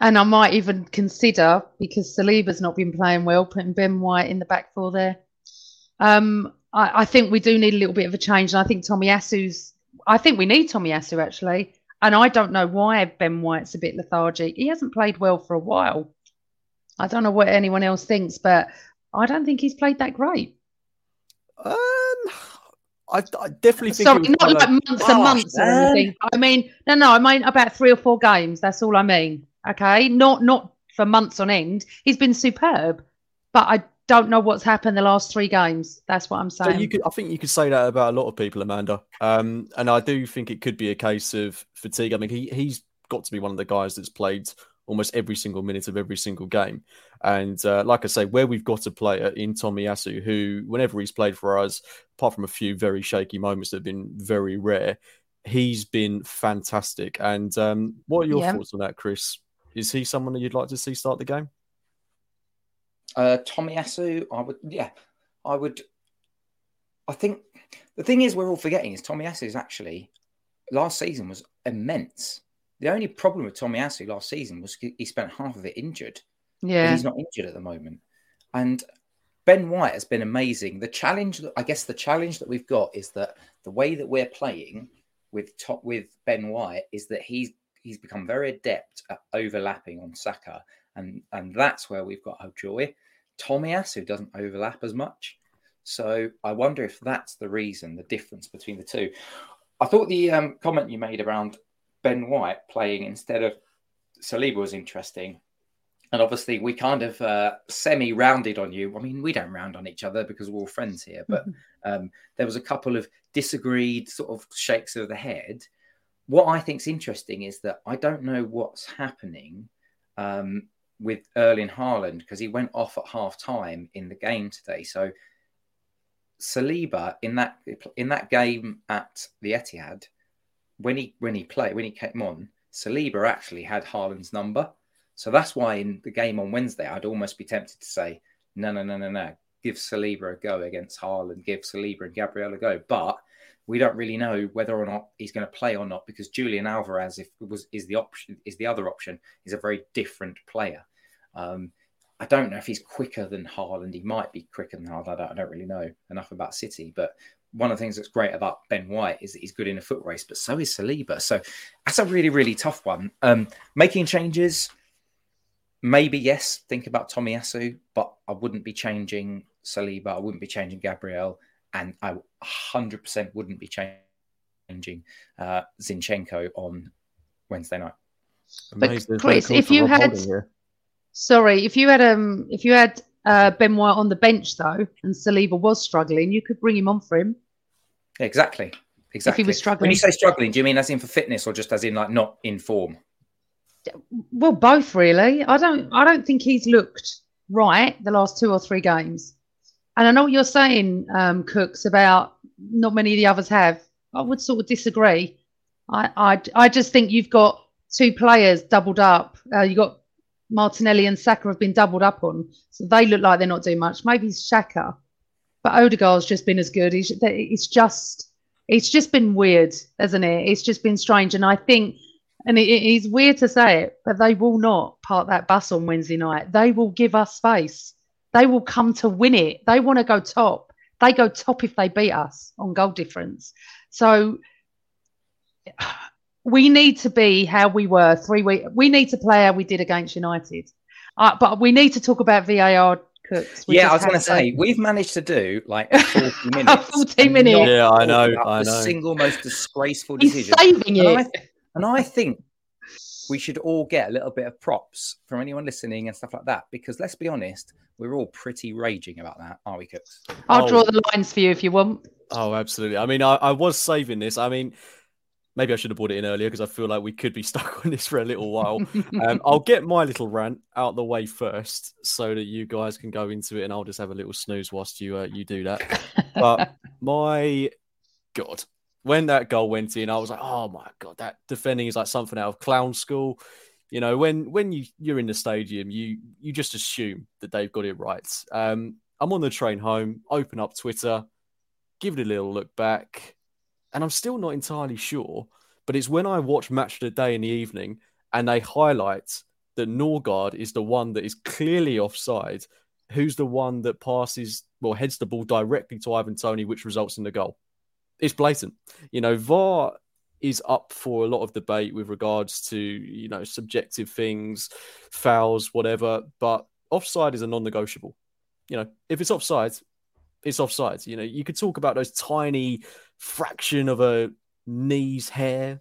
and I might even consider because Saliba's not been playing well, putting Ben White in the back four there. Um, I, I, think we do need a little bit of a change, and I think Tomiyasu's. I think we need Tomiyasu actually, and I don't know why Ben White's a bit lethargic. He hasn't played well for a while. I don't know what anyone else thinks, but I don't think he's played that great. Um, I, I definitely think. Sorry, not like, months and months man. or anything. I mean, no, no, I mean about three or four games. That's all I mean. Okay, not not for months on end. He's been superb, but I don't know what's happened the last three games. That's what I'm saying. So you could, I think you could say that about a lot of people, Amanda. Um, and I do think it could be a case of fatigue. I mean, he he's got to be one of the guys that's played almost every single minute of every single game. And uh, like I say, where we've got a player in Tomiyasu, who, whenever he's played for us, apart from a few very shaky moments that have been very rare, he's been fantastic. And um, what are your yeah. thoughts on that, Chris? Is he someone that you'd like to see start the game? Uh, Tomiyasu, I would, yeah, I would. I think the thing is, we're all forgetting is Tomiyasu is actually last season was immense. The only problem with Tomiyasu last season was he spent half of it injured. Yeah. he's not injured at the moment. And Ben White has been amazing. The challenge, I guess, the challenge that we've got is that the way that we're playing with top with Ben White is that he's he's become very adept at overlapping on Saka, and and that's where we've got our joy. Tomiyasu doesn't overlap as much, so I wonder if that's the reason, the difference between the two. I thought the um, comment you made around Ben White playing instead of Saliba was interesting. And obviously, we kind of uh, semi rounded on you. I mean, we don't round on each other because we're all friends here, but um, there was a couple of disagreed sort of shakes of the head. What I think is interesting is that I don't know what's happening um, with Erling Haaland because he went off at half time in the game today. So Saliba in that in that game at the Etihad when he when he played when he came on, Saliba actually had Haaland's number. So that's why in the game on Wednesday, I'd almost be tempted to say, no, no, no, no, no. Give Saliba a go against Haaland, give Saliba and Gabriel a go. But we don't really know whether or not he's going to play or not because Julian Alvarez, if was is the option, is the other option, is a very different player. Um, I don't know if he's quicker than Haaland. He might be quicker than Haaland. I don't, I don't really know enough about City, but one of the things that's great about Ben White is that he's good in a foot race, but so is Saliba. So that's a really, really tough one. Um, making changes, maybe yes. Think about Tomiyasu, but I wouldn't be changing Saliba. I wouldn't be changing Gabriel, and I 100% wouldn't be changing uh, Zinchenko on Wednesday night. But Chris, if you had, sorry, if you had um, if you had uh, Ben White on the bench though, and Saliba was struggling, you could bring him on for him. Exactly. Exactly. If he was struggling. When you say struggling, do you mean as in for fitness or just as in like not in form? Well, both really. I don't. I don't think he's looked right the last two or three games. And I know what you're saying, um, Cooks, about not many of the others have. I would sort of disagree. I, I, I just think you've got two players doubled up. Uh, you got Martinelli and Saka have been doubled up on, so they look like they're not doing much. Maybe it's Xhaka, but Ødegaard's just been as good. He's, it's just it's just been weird, hasn't it? It's just been strange, and I think, and it, it's weird to say it, but they will not park that bus on Wednesday night. They will give us space. They will come to win it. They want to go top. They go top if they beat us on goal difference. So we need to be how we were three weeks. We need to play how we did against United. Uh, but we need to talk about VAR Cooks. Yeah, I was going to say we've managed to do like 40 minutes. 40 minutes. Yeah, I know. I know. The single most disgraceful decision. He's decision. saving it. And I, and I think we should all get a little bit of props from anyone listening and stuff like that because let's be honest, we're all pretty raging about that, aren't we, Cooks? I'll Oh. draw the lines for you if you want. Oh, absolutely. I mean, I, I was saving this. I mean, maybe I should have brought it in earlier because I feel like we could be stuck on this for a little while. um, I'll get my little rant out the way first so that you guys can go into it and I'll just have a little snooze whilst you uh, you do that. But my God, when that goal went in, I was like, oh my God, that defending is like something out of clown school. You know, when when you you're in the stadium, you you just assume that they've got it right. Um, I'm on the train home, open up Twitter, give it a little look back, and I'm still not entirely sure. But it's when I watch Match of the Day in the evening and they highlight that Nørgaard is the one that is clearly offside, who's the one that passes, well, heads the ball directly to Ivan Toney, which results in the goal. It's blatant. You know, VAR is up for a lot of debate with regards to, you know, subjective things, fouls, whatever, but offside is a non negotiable. You know, if it's offside, it's offside. You know, you could talk about those tiny fraction of a knee's hair,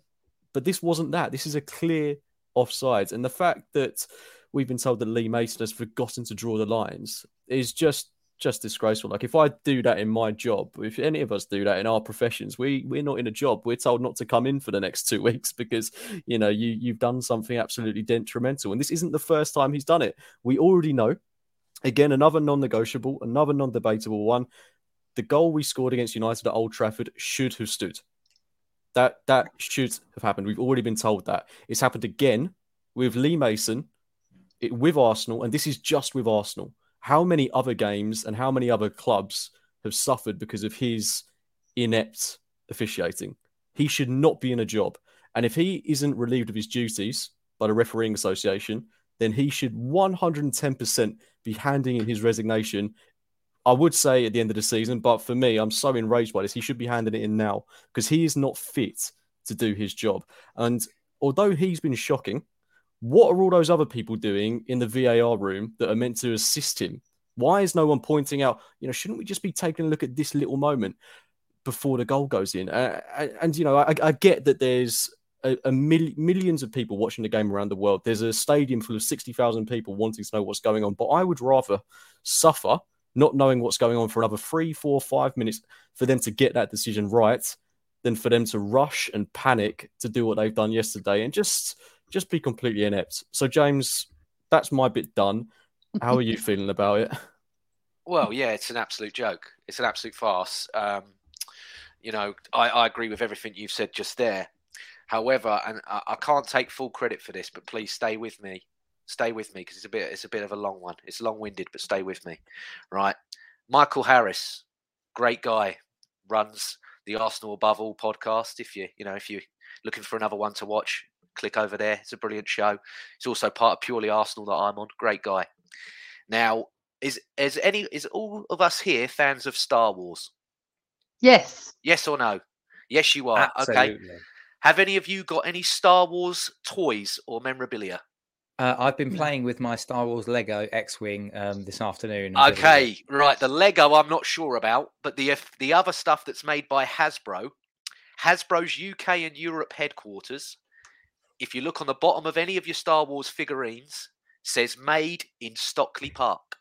but this wasn't that. This is a clear offside. And the fact that we've been told that Lee Mason has forgotten to draw the lines is just just disgraceful. Like if I do that in my job, if any of us do that in our professions, we we're not in a job. We're told not to come in for the next two weeks because you know you you've done something absolutely detrimental. And this isn't the first time he's done it. We already know. Again, another non-negotiable, another non-debatable one. The goal we scored against United at Old Trafford should have stood. That that should have happened. We've already been told that. It's happened again with Lee Mason, it, with Arsenal, and this is just with Arsenal. How many other games and how many other clubs have suffered because of his inept officiating? He should not be in a job. And if he isn't relieved of his duties by the refereeing association, then he should 110% be handing in his resignation. I would say at the end of the season, but for me, I'm so enraged by this. He should be handing it in now because he is not fit to do his job. And although he's been shocking, what are all those other people doing in the VAR room that are meant to assist him? Why is no one pointing out, you know, shouldn't we just be taking a look at this little moment before the goal goes in? Uh, and, you know, I, I get that there's a, a mil- millions of people watching the game around the world. There's a stadium full of 60,000 people wanting to know what's going on. But I would rather suffer not knowing what's going on for another three, four, five minutes for them to get that decision right than for them to rush and panic to do what they've done yesterday and just just be completely inept. So James, that's my bit done. How are you feeling about it? Well, yeah, it's an absolute joke. It's an absolute farce. Um, you know, I, I agree with everything you've said just there. However, and I, I can't take full credit for this, but please stay with me. Stay with me because it's a bit it's a bit of a long one. It's long-winded, but stay with me. Right. Michael Harris, great guy, runs the Arsenal Above All podcast. If you you know if you're looking for another one to watch, click over there. It's a brilliant show. It's also part of Purely Arsenal that I'm on. Great guy. Now, is is any is all of us here fans of Star Wars? Yes. Yes or no? Yes, you are. Okay. Have any of you got any Star Wars toys or memorabilia? Uh, I've been playing with my Star Wars Lego X-wing um, this afternoon. and did a little- Okay, right. The Lego, I'm not sure about, but the the other stuff that's made by Hasbro, Hasbro's UK and Europe headquarters. If you look on the bottom of any of your Star Wars figurines, says made in Stockley Park.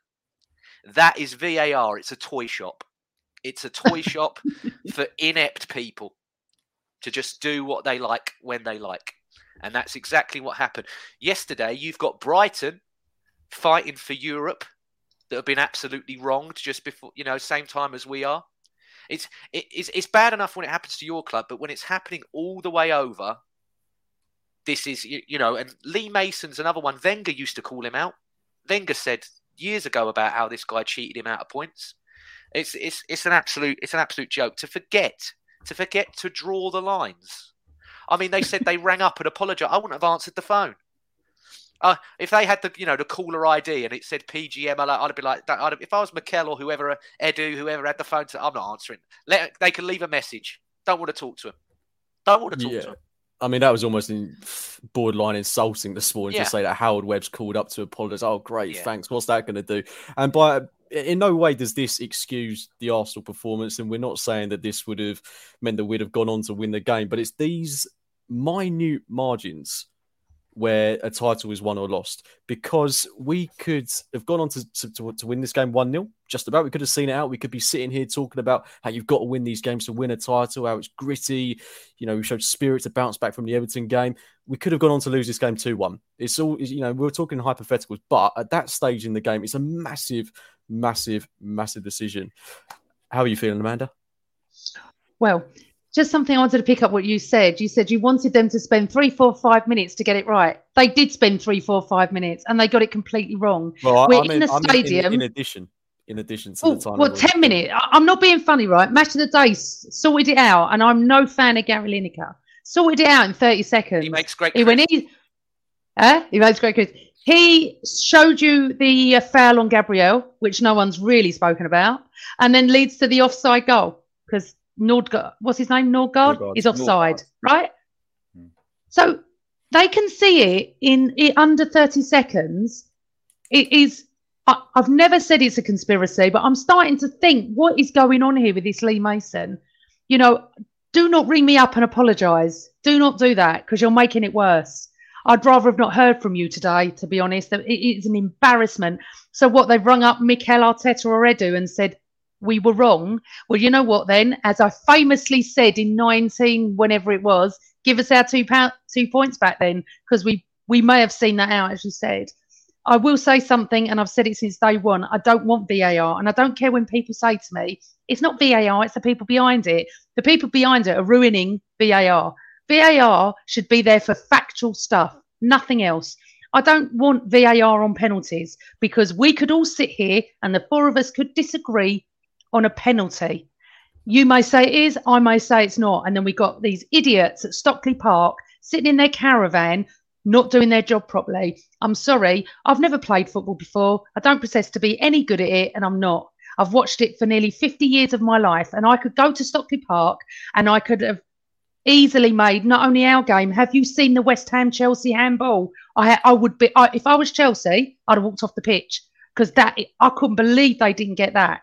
That is VAR. It's a toy shop. It's a toy shop for inept people to just do what they like when they like. And that's exactly what happened. Yesterday, you've got Brighton fighting for Europe that have been absolutely wronged just before, you know, same time as we are. It's, it, it's, it's bad enough when it happens to your club, but when it's happening all the way over, this is, you, you know, and Lee Mason's another one. Wenger used to call him out. Wenger said years ago about how this guy cheated him out of points. It's, it's, it's an absolute, it's an absolute joke to forget, to forget to draw the lines. I mean, they said they rang up and apologized. I wouldn't have answered the phone. Uh, if they had the you know the caller ID and it said PGM, I'd, I'd be like, I'd, if I was Mikel or whoever, uh, Edu, whoever had the phone, to, I'm not answering. Let they can leave a message. Don't want to talk to him. Don't want to talk Yeah. to him. I mean, that was almost in borderline insulting this morning Yeah. to say that Howard Webb's called up to apologise. Oh, great, Yeah. thanks. What's that going to do? And by in no way does this excuse the Arsenal performance, and we're not saying that this would have meant that we'd have gone on to win the game, but it's these minute margins where a title is won or lost because we could have gone on to, to, to win this game 1 0. Just about. We could have seen it out. We could be sitting here talking about how you've got to win these games to win a title, how it's gritty. You know, we showed spirit to bounce back from the Everton game. We could have gone on to lose this game 2 1. It's all, you know, we we're talking hypotheticals, but at that stage in the game, it's a massive, massive, massive decision. How are you feeling, Amanda? Well, just something I wanted to pick up what you said. You said you wanted them to spend three, four, five minutes to get it right. They did spend three, four, five minutes, and they got it completely wrong. Well, We're in the stadium. In, addition, in addition to the time. well, 10 minutes. I- I'm not being funny, right? Match of the day sorted it out, and I'm no fan of Gary Lineker. Sorted it out in 30 seconds. He makes great. He, when he, eh? he makes great crisp. He showed you the uh, foul on Gabriel, which no one's really spoken about, and then leads to the offside goal because Nordgaard, what's his name? Nordgaard, Nordgaard. is offside, Nordgaard. right? Hmm. So they can see it in, in under 30 seconds. It is. I, I've never said it's a conspiracy, but I'm starting to think what is going on here with this Lee Mason. You know, do not ring me up and apologise. Do not do that because you're making it worse. I'd rather have not heard from you today, to be honest. It is an embarrassment. So what they've rung up Mikel Arteta or Edu and said we were wrong. Well, you know what then? As I famously said in 19, whenever it was, give us our two pound, two points back then, because we we may have seen that out, as you said. I will say something, and I've said it since day one. I don't want VAR, and I don't care when people say to me, "It's not VAR; it's the people behind it." The people behind it are ruining VAR. VAR should be there for factual stuff, nothing else. I don't want VAR on penalties because we could all sit here and the four of us could disagree on a penalty. You may say it is, I may say it's not. And then we got these idiots at Stockley Park sitting in their caravan, not doing their job properly. I'm sorry, I've never played football before. I don't profess to be any good at it, and I'm not. I've watched it for nearly 50 years of my life, and I could go to Stockley Park and I could have easily made not only our game. Have you seen the West Ham Chelsea handball? I I would be I, if I was Chelsea, I'd have walked off the pitch because that I couldn't believe they didn't get that.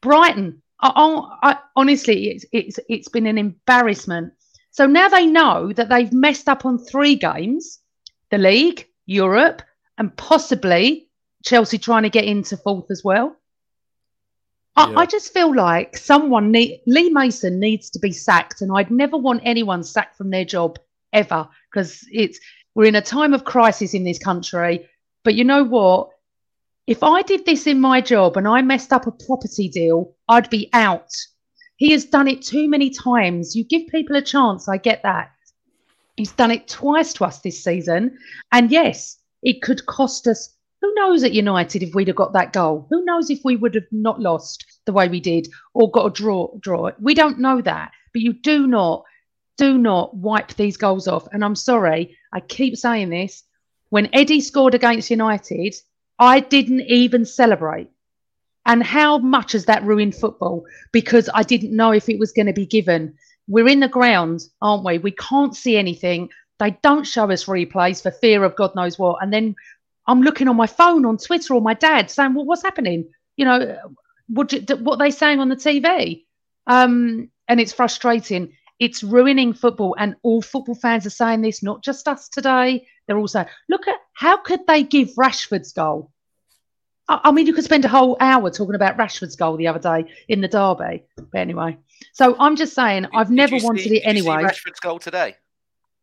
Brighton, I, I, honestly, it's it's it's been an embarrassment. So now they know that they've messed up on three games: the league, Europe, and possibly Chelsea trying to get into fourth as well. I, Yeah. I just feel like someone need, Lee Mason needs to be sacked, and I'd never want anyone sacked from their job ever because it's we're in a time of crisis in this country. But you know what? If I did this in my job and I messed up a property deal, I'd be out. He has done it too many times. You give people a chance, I get that. He's done it twice to us this season. And yes, it could cost us. Who knows at United if we'd have got that goal? Who knows if we would have not lost the way we did or got a draw draw? We don't know that. but you do not, do not wipe these goals off. And I'm sorry, I keep saying this. When Eddie scored against United, I didn't even celebrate. And how much has that ruined football? Because I didn't know if it was going to be given. We're in the ground, aren't we? We can't see anything. They don't show us replays for fear of God knows what. And then I'm looking on my phone on Twitter or my dad saying, "Well, what's happening? You know, what what are they saying on the TV?" Um, and it's frustrating. It's ruining football, and all football fans are saying this. Not just us today. They're also look at how could they give Rashford's goal I mean, you could spend a whole hour talking about Rashford's goal the other day in the derby. But anyway, so I'm just saying, I've Did never you wanted see- it did you see anyway. Rashford's goal today.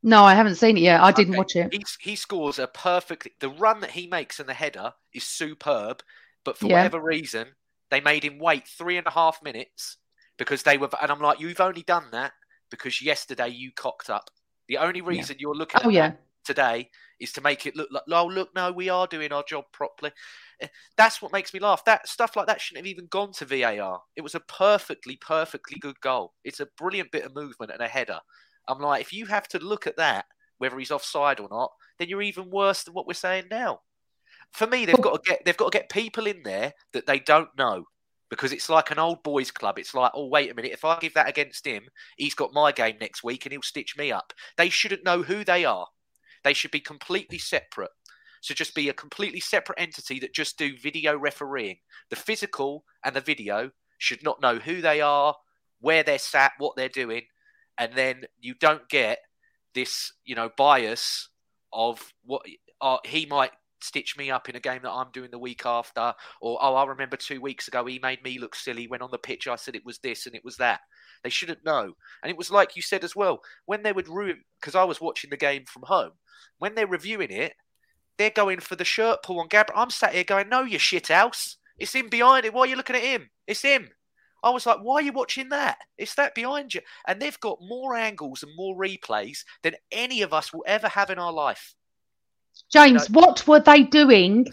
No, I haven't seen it yet. I didn't Okay. watch it. He, he scores a perfect. The run that he makes and the header is superb, but for Yeah. whatever reason, they made him wait three and a half minutes because they were. And I'm like, you've only done that because yesterday you cocked up. The only reason you're looking Oh yeah, today is to make it look like, oh look, no, we are doing our job properly. Eh, That's what makes me laugh. That stuff like that shouldn't have even gone to VAR. It was a perfectly, perfectly good goal. It's a brilliant bit of movement and a header. I'm like, if you have to look at that, whether he's offside or not, then you're even worse than what we're saying now. For me, they've got to get they've got to get people in there that they don't know. Because it's like an old boys club. It's like, oh, wait a minute. If I give that against him, he's got my game next week and he'll stitch me up. They shouldn't know who they are. They should be completely separate. So just be a completely separate entity that just do video refereeing. The physical and the video should not know who they are, where they're sat, what they're doing, and then you don't get this, you know, bias of what uh, he might stitch me up in a game that I'm doing the week after, or oh, I remember two weeks ago he made me look silly when on the pitch I said it was this and it was that. They shouldn't know. And it was like you said as well when they would ruin because I was watching the game from home. When they're reviewing it, they're going for the shirt pull on Gabriel. I'm sat here going, "No, you shit house. It's him behind it. Why are you looking at him? It's him." I was like, "Why are you watching that? It's that behind you." And they've got more angles and more replays than any of us will ever have in our life. James, what were they doing?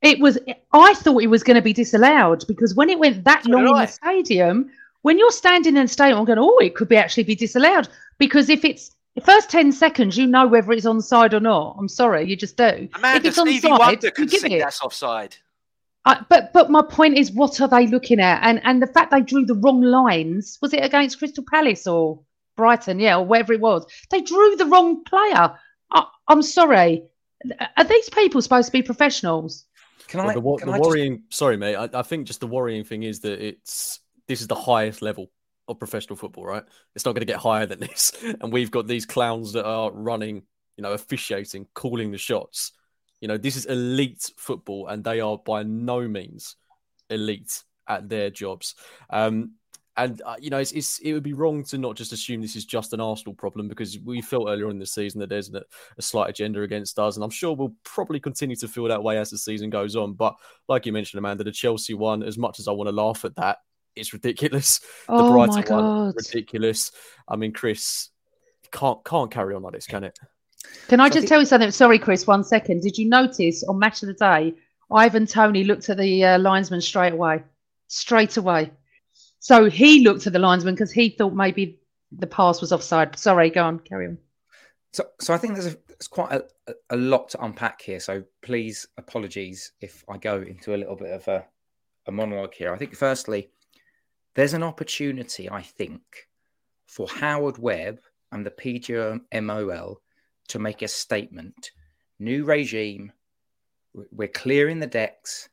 It was. I thought it was going to be disallowed because when it went that long did in the stadium, when you're standing in the stadium, I'm going, oh, it could be actually be disallowed because if it's the first ten seconds, you know whether it's onside or not. I'm sorry, you just do. if it's Stevie onside, Wonder give see it. that's offside. I, but but my point is, what are they looking at? And and the fact they drew the wrong lines was it against Crystal Palace or Brighton? Yeah, or wherever it was. They drew the wrong player. I, I'm sorry. Are these people supposed to be professionals? Can Well, I? the wo- can the I just- worrying, sorry, mate. I, I think just the worrying thing is that it's this is the highest level of professional football, right? It's not going to get higher than this, and we've got these clowns that are running, you know, officiating, calling the shots. You know, this is elite football, and they are by no means elite at their jobs. Um, and uh, you know, it's, it's it would be wrong to not just assume this is just an Arsenal problem because we felt earlier in the season that there's a, a slight agenda against us, and I'm sure we'll probably continue to feel that way as the season goes on. But like you mentioned, Amanda, the Chelsea one, as much as I want to laugh at that, it's ridiculous. The Oh Brighton my one, god! ridiculous. I mean, Chris can't can't carry on like this, can it? Can I just tell you something? Sorry, Chris. One second. Did you notice on Match of the Day, Ivan Toney looked at the uh, linesman straight away, straight away. So he looked at the linesman because he thought maybe the pass was offside. Sorry, go on, carry on. So, so I think there's, a, there's quite a, a- lot to unpack here. So please, apologies if I go into a little bit of a, a monologue here. I think, firstly, there's an opportunity, I think, for Howard Webb and the PGMOL to make a statement. New regime, we're clearing the decks.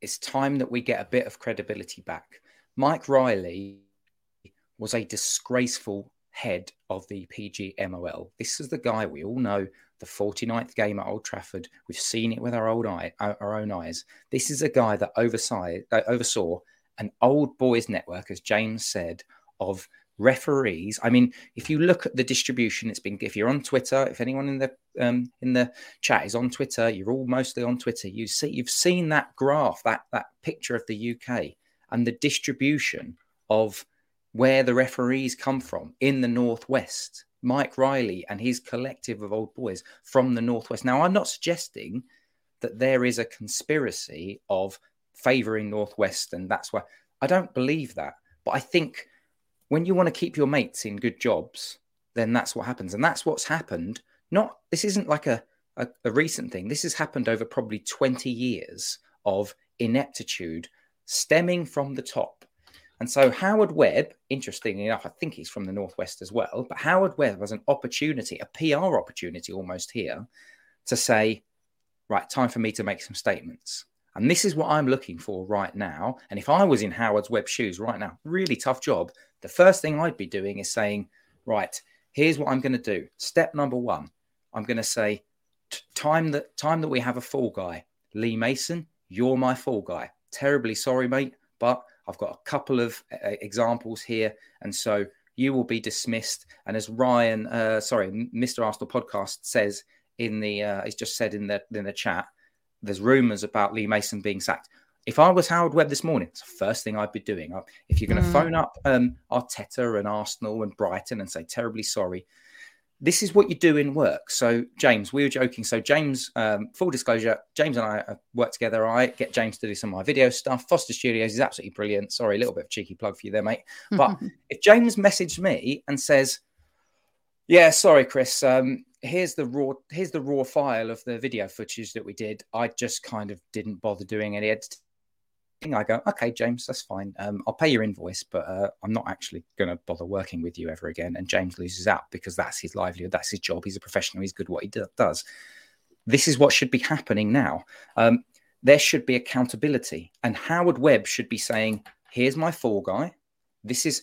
It's time that we get a bit of credibility back. Mike Riley was a disgraceful head of the PGMOL. This is the guy we all know, the 49th game at Old Trafford. We've seen it with our old eye, our own eyes. This is a guy that oversaw, uh, oversaw an old boys network, as James said, of referees. I mean, if you look at the distribution, it's been if you're on Twitter, if anyone in the um, in the chat is on Twitter, you're all mostly on Twitter. You see, you've seen that graph, that that picture of the UK and the distribution of where the referees come from in the Northwest. Mike Riley and his collective of old boys from the Northwest. Now, I'm not suggesting that there is a conspiracy of favouring Northwest, and that's why I don't believe that. But I think when you want to keep your mates in good jobs, then that's what happens. And that's what's happened. Not this isn't like a, a, a recent thing. This has happened over probably 20 years of ineptitude stemming from the top. And so Howard Webb, interestingly enough, I think he's from the Northwest as well, but Howard Webb has an opportunity, a PR opportunity almost here to say, right, time for me to make some statements. And this is what I'm looking for right now. And if I was in Howard's Webb shoes right now, really tough job, the first thing I'd be doing is saying, right, here's what I'm going to do. Step number one, I'm going to say, time that time that we have a fall guy, Lee Mason, you're my fall guy. Terribly sorry, mate, but I've got a couple of uh, examples here, and so you will be dismissed. And as Ryan, uh, sorry, Mr. Arsenal podcast says in the, uh, it's just said in the in the chat, there's rumours about Lee Mason being sacked. If I was Howard Webb this morning, it's the first thing I'd be doing. If you're going to mm. phone up um, Arteta and Arsenal and Brighton and say terribly sorry, this is what you do in work. So, James, we were joking. So, James, um, full disclosure, James and I work together. I get James to do some of my video stuff. Foster Studios is absolutely brilliant. Sorry, a little bit of cheeky plug for you there, mate. But if James messaged me and says, "Yeah, sorry, Chris, um, here's the raw here's the raw file of the video footage that we did," I just kind of didn't bother doing any editing I go, okay, James, that's fine. Um, I'll pay your invoice, but uh, I'm not actually going to bother working with you ever again. And James loses out because that's his livelihood, that's his job. He's a professional. He's good at what he do- does. This is what should be happening now. Um, there should be accountability, and Howard Webb should be saying, "Here's my fall guy. This is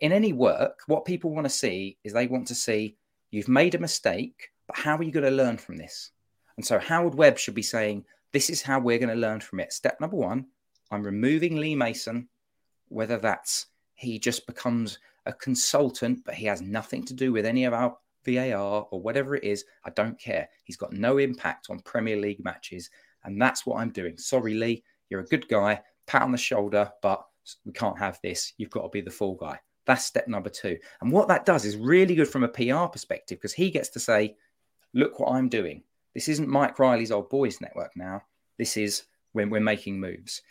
in any work. What people want to see is they want to see you've made a mistake, but how are you going to learn from this?" And so Howard Webb should be saying, "This is how we're going to learn from it. Step number one." I'm removing Lee Mason, whether that's he just becomes a consultant, but he has nothing to do with any of our VAR or whatever it is. I don't care. He's got no impact on Premier League matches. And that's what I'm doing. Sorry, Lee, you're a good guy. Pat on the shoulder, but we can't have this. You've got to be the full guy. That's step number two. And what that does is really good from a PR perspective because he gets to say, look what I'm doing. This isn't Mike Riley's old boys network now. This is when we're making moves.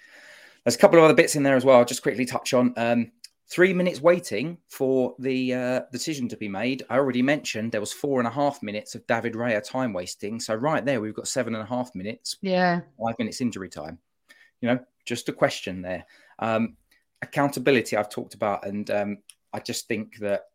There's a couple of other bits in there as well. I'll just quickly touch on. Um, three minutes waiting for the uh, decision to be made. I already mentioned there was four and a half minutes of David Raya time wasting. So right there, we've got seven and a half minutes. Yeah, five minutes injury time. You know, just a question there. Um, accountability I've talked about, and um, I just think that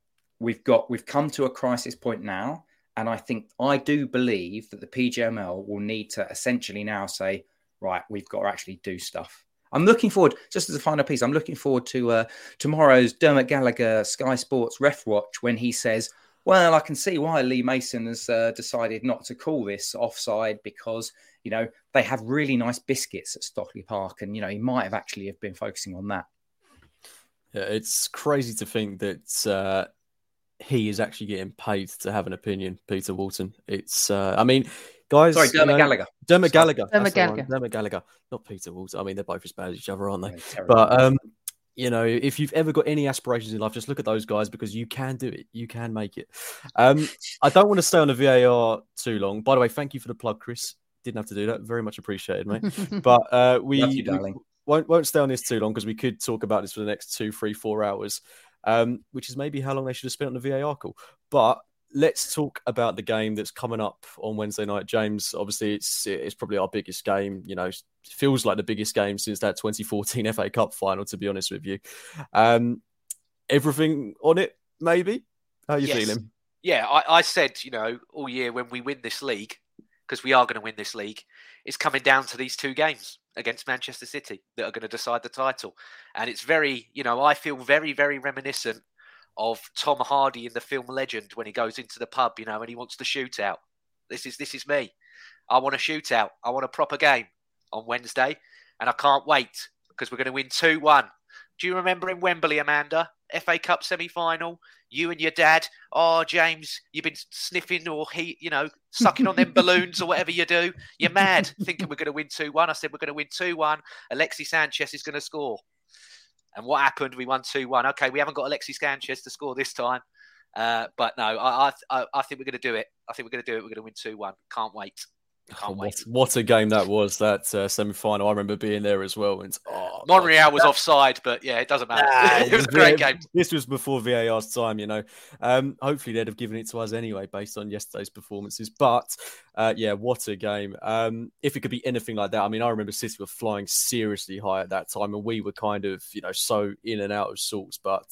we've got we've come to a crisis point now, and I think I do believe that the PGMOL will need to essentially now say, right, we've got to actually do stuff. I'm looking forward, just as a final piece, I'm looking forward to uh, tomorrow's Dermot Gallagher Sky Sports Ref Watch when he says, well, I can see why Lee Mason has uh, decided not to call this offside because, you know, they have really nice biscuits at Stockley Park. And, you know, he might have actually have been focusing on that. Yeah, it's crazy to think that uh, he is actually getting paid to have an opinion, Peter Walton. It's, uh, I mean, guys. Sorry, Dermot you know, Gallagher. Dermot Gallagher. Dermot Gallagher. Dermot Gallagher. Not Peter Walton. I mean, they're both as bad as each other, aren't they? Yeah, but um, you know, if you've ever got any aspirations in life, just look at those guys because you can do it. You can make it. Um, I don't want to stay on the VAR too long. By the way, thank you for the plug, Chris. Didn't have to do that. Very much appreciated, mate. but uh, we, you, we won't won't stay on this too long because we could talk about this for the next two, three, four hours. Um, which is maybe how long they should have spent on the VAR call. But let's talk about the game that's coming up on Wednesday night, James. Obviously, it's it's probably our biggest game. You know, feels like the biggest game since that 2014 FA Cup final. To be honest with you, um, everything on it, maybe. How are you yes. feeling? Yeah, I, I said you know all year when we win this league, because we are going to win this league, it's coming down to these two games against Manchester City that are going to decide the title. And it's very, you know, I feel very, very reminiscent of Tom Hardy in the film Legend when he goes into the pub, you know, and he wants to shoot out. This is this is me. I want a shootout. I want a proper game on Wednesday, and I can't wait because we're going to win two one. Do you remember in Wembley, Amanda, FA Cup semi final? You and your dad, oh James, you've been sniffing or he, you know, sucking on them balloons or whatever you do. You're mad, thinking we're going to win two one. I said we're going to win two one. Alexis Sanchez is going to score. And what happened? We won 2 1. Okay, we haven't got Alexis Sanchez to score this time. Uh, but no, I, I, I think we're going to do it. I think we're going to do it. We're going to win 2 1. Can't wait. Can't what, what a game that was, that uh, semi final. I remember being there as well. And oh, Monreal was offside, but yeah, it doesn't matter. It was a great game. This was before VAR's time, you know. Um, hopefully, they'd have given it to us anyway, based on yesterday's performances. But uh, yeah, what a game! Um, if it could be anything like that, I mean, I remember City were flying seriously high at that time, and we were kind of, you know, so in and out of sorts. But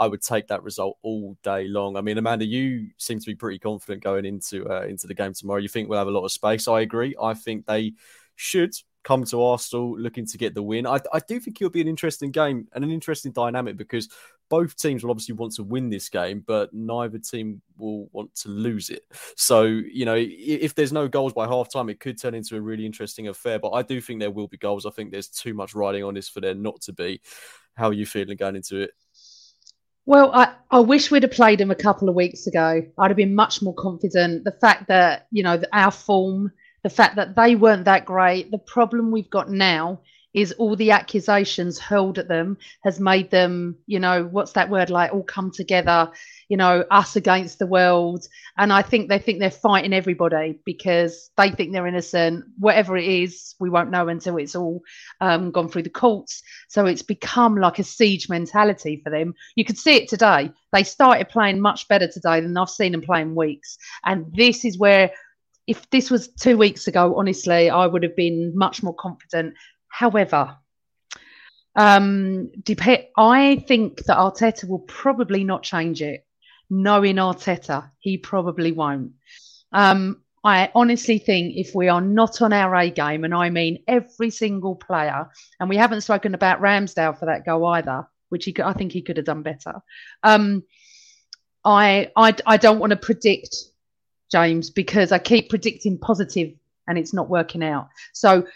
I would take that result all day long. I mean, Amanda, you seem to be pretty confident going into uh, into the game tomorrow. You think we'll have a lot of space? I agree. I think they should come to Arsenal looking to get the win. I, I do think it'll be an interesting game and an interesting dynamic because both teams will obviously want to win this game, but neither team will want to lose it. So, you know, if there's no goals by half time, it could turn into a really interesting affair. But I do think there will be goals. I think there's too much riding on this for there not to be. How are you feeling going into it? Well, I, I wish we'd have played them a couple of weeks ago. I'd have been much more confident. The fact that, you know, our form, the fact that they weren't that great, the problem we've got now is all the accusations hurled at them has made them, you know, what's that word like, all come together, you know, us against the world. And I think they think they're fighting everybody because they think they're innocent. Whatever it is, we won't know until it's all um, gone through the courts. So it's become like a siege mentality for them. You could see it today. They started playing much better today than I've seen them playing weeks. And this is where if this was two weeks ago, honestly, I would have been much more confident. However, um, dep- I think that Arteta will probably not change it. Knowing Arteta, he probably won't. Um, I honestly think if we are not on our A game, and I mean every single player, and we haven't spoken about Ramsdale for that goal either, which he could, I think he could have done better. Um, I, I I don't want to predict James because I keep predicting positive and it's not working out. So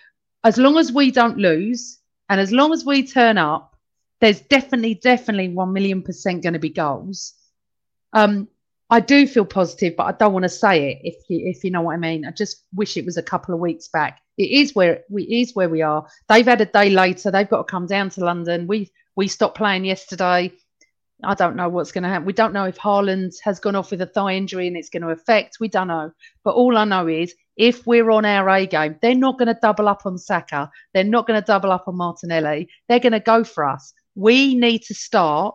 as long as we don't lose and as long as we turn up, there's definitely, definitely one million percent going to be goals. Um, I do feel positive, but I don't want to say it if you if you know what I mean. I just wish it was a couple of weeks back. It is where we is where we are. They've had a day later. They've got to come down to London. We we stopped playing yesterday. I don't know what's going to happen. We don't know if Haaland has gone off with a thigh injury and it's going to affect. We don't know. But all I know is if we're on our A game, they're not going to double up on Saka. They're not going to double up on Martinelli. They're going to go for us. We need to start.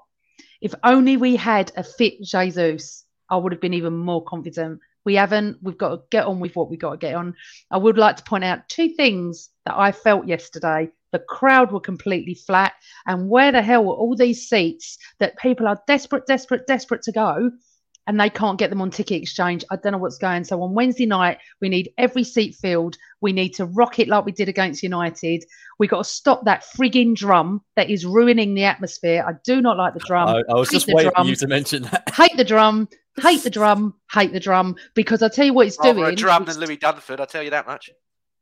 If only we had a fit Jesus, I would have been even more confident. We haven't. We've got to get on with what we've got to get on. I would like to point out two things that I felt yesterday the crowd were completely flat. And where the hell were all these seats that people are desperate, desperate, desperate to go? And they can't get them on ticket exchange. I don't know what's going. So on Wednesday night, we need every seat filled. We need to rock it like we did against United. We got to stop that frigging drum that is ruining the atmosphere. I do not like the drum. I, I was Hate just waiting drum. for you to mention that. Hate the drum. Hate the drum. Hate the drum. Because I tell you what it's Rather doing. a drum it's- than Louis Dunford, I'll tell you that much.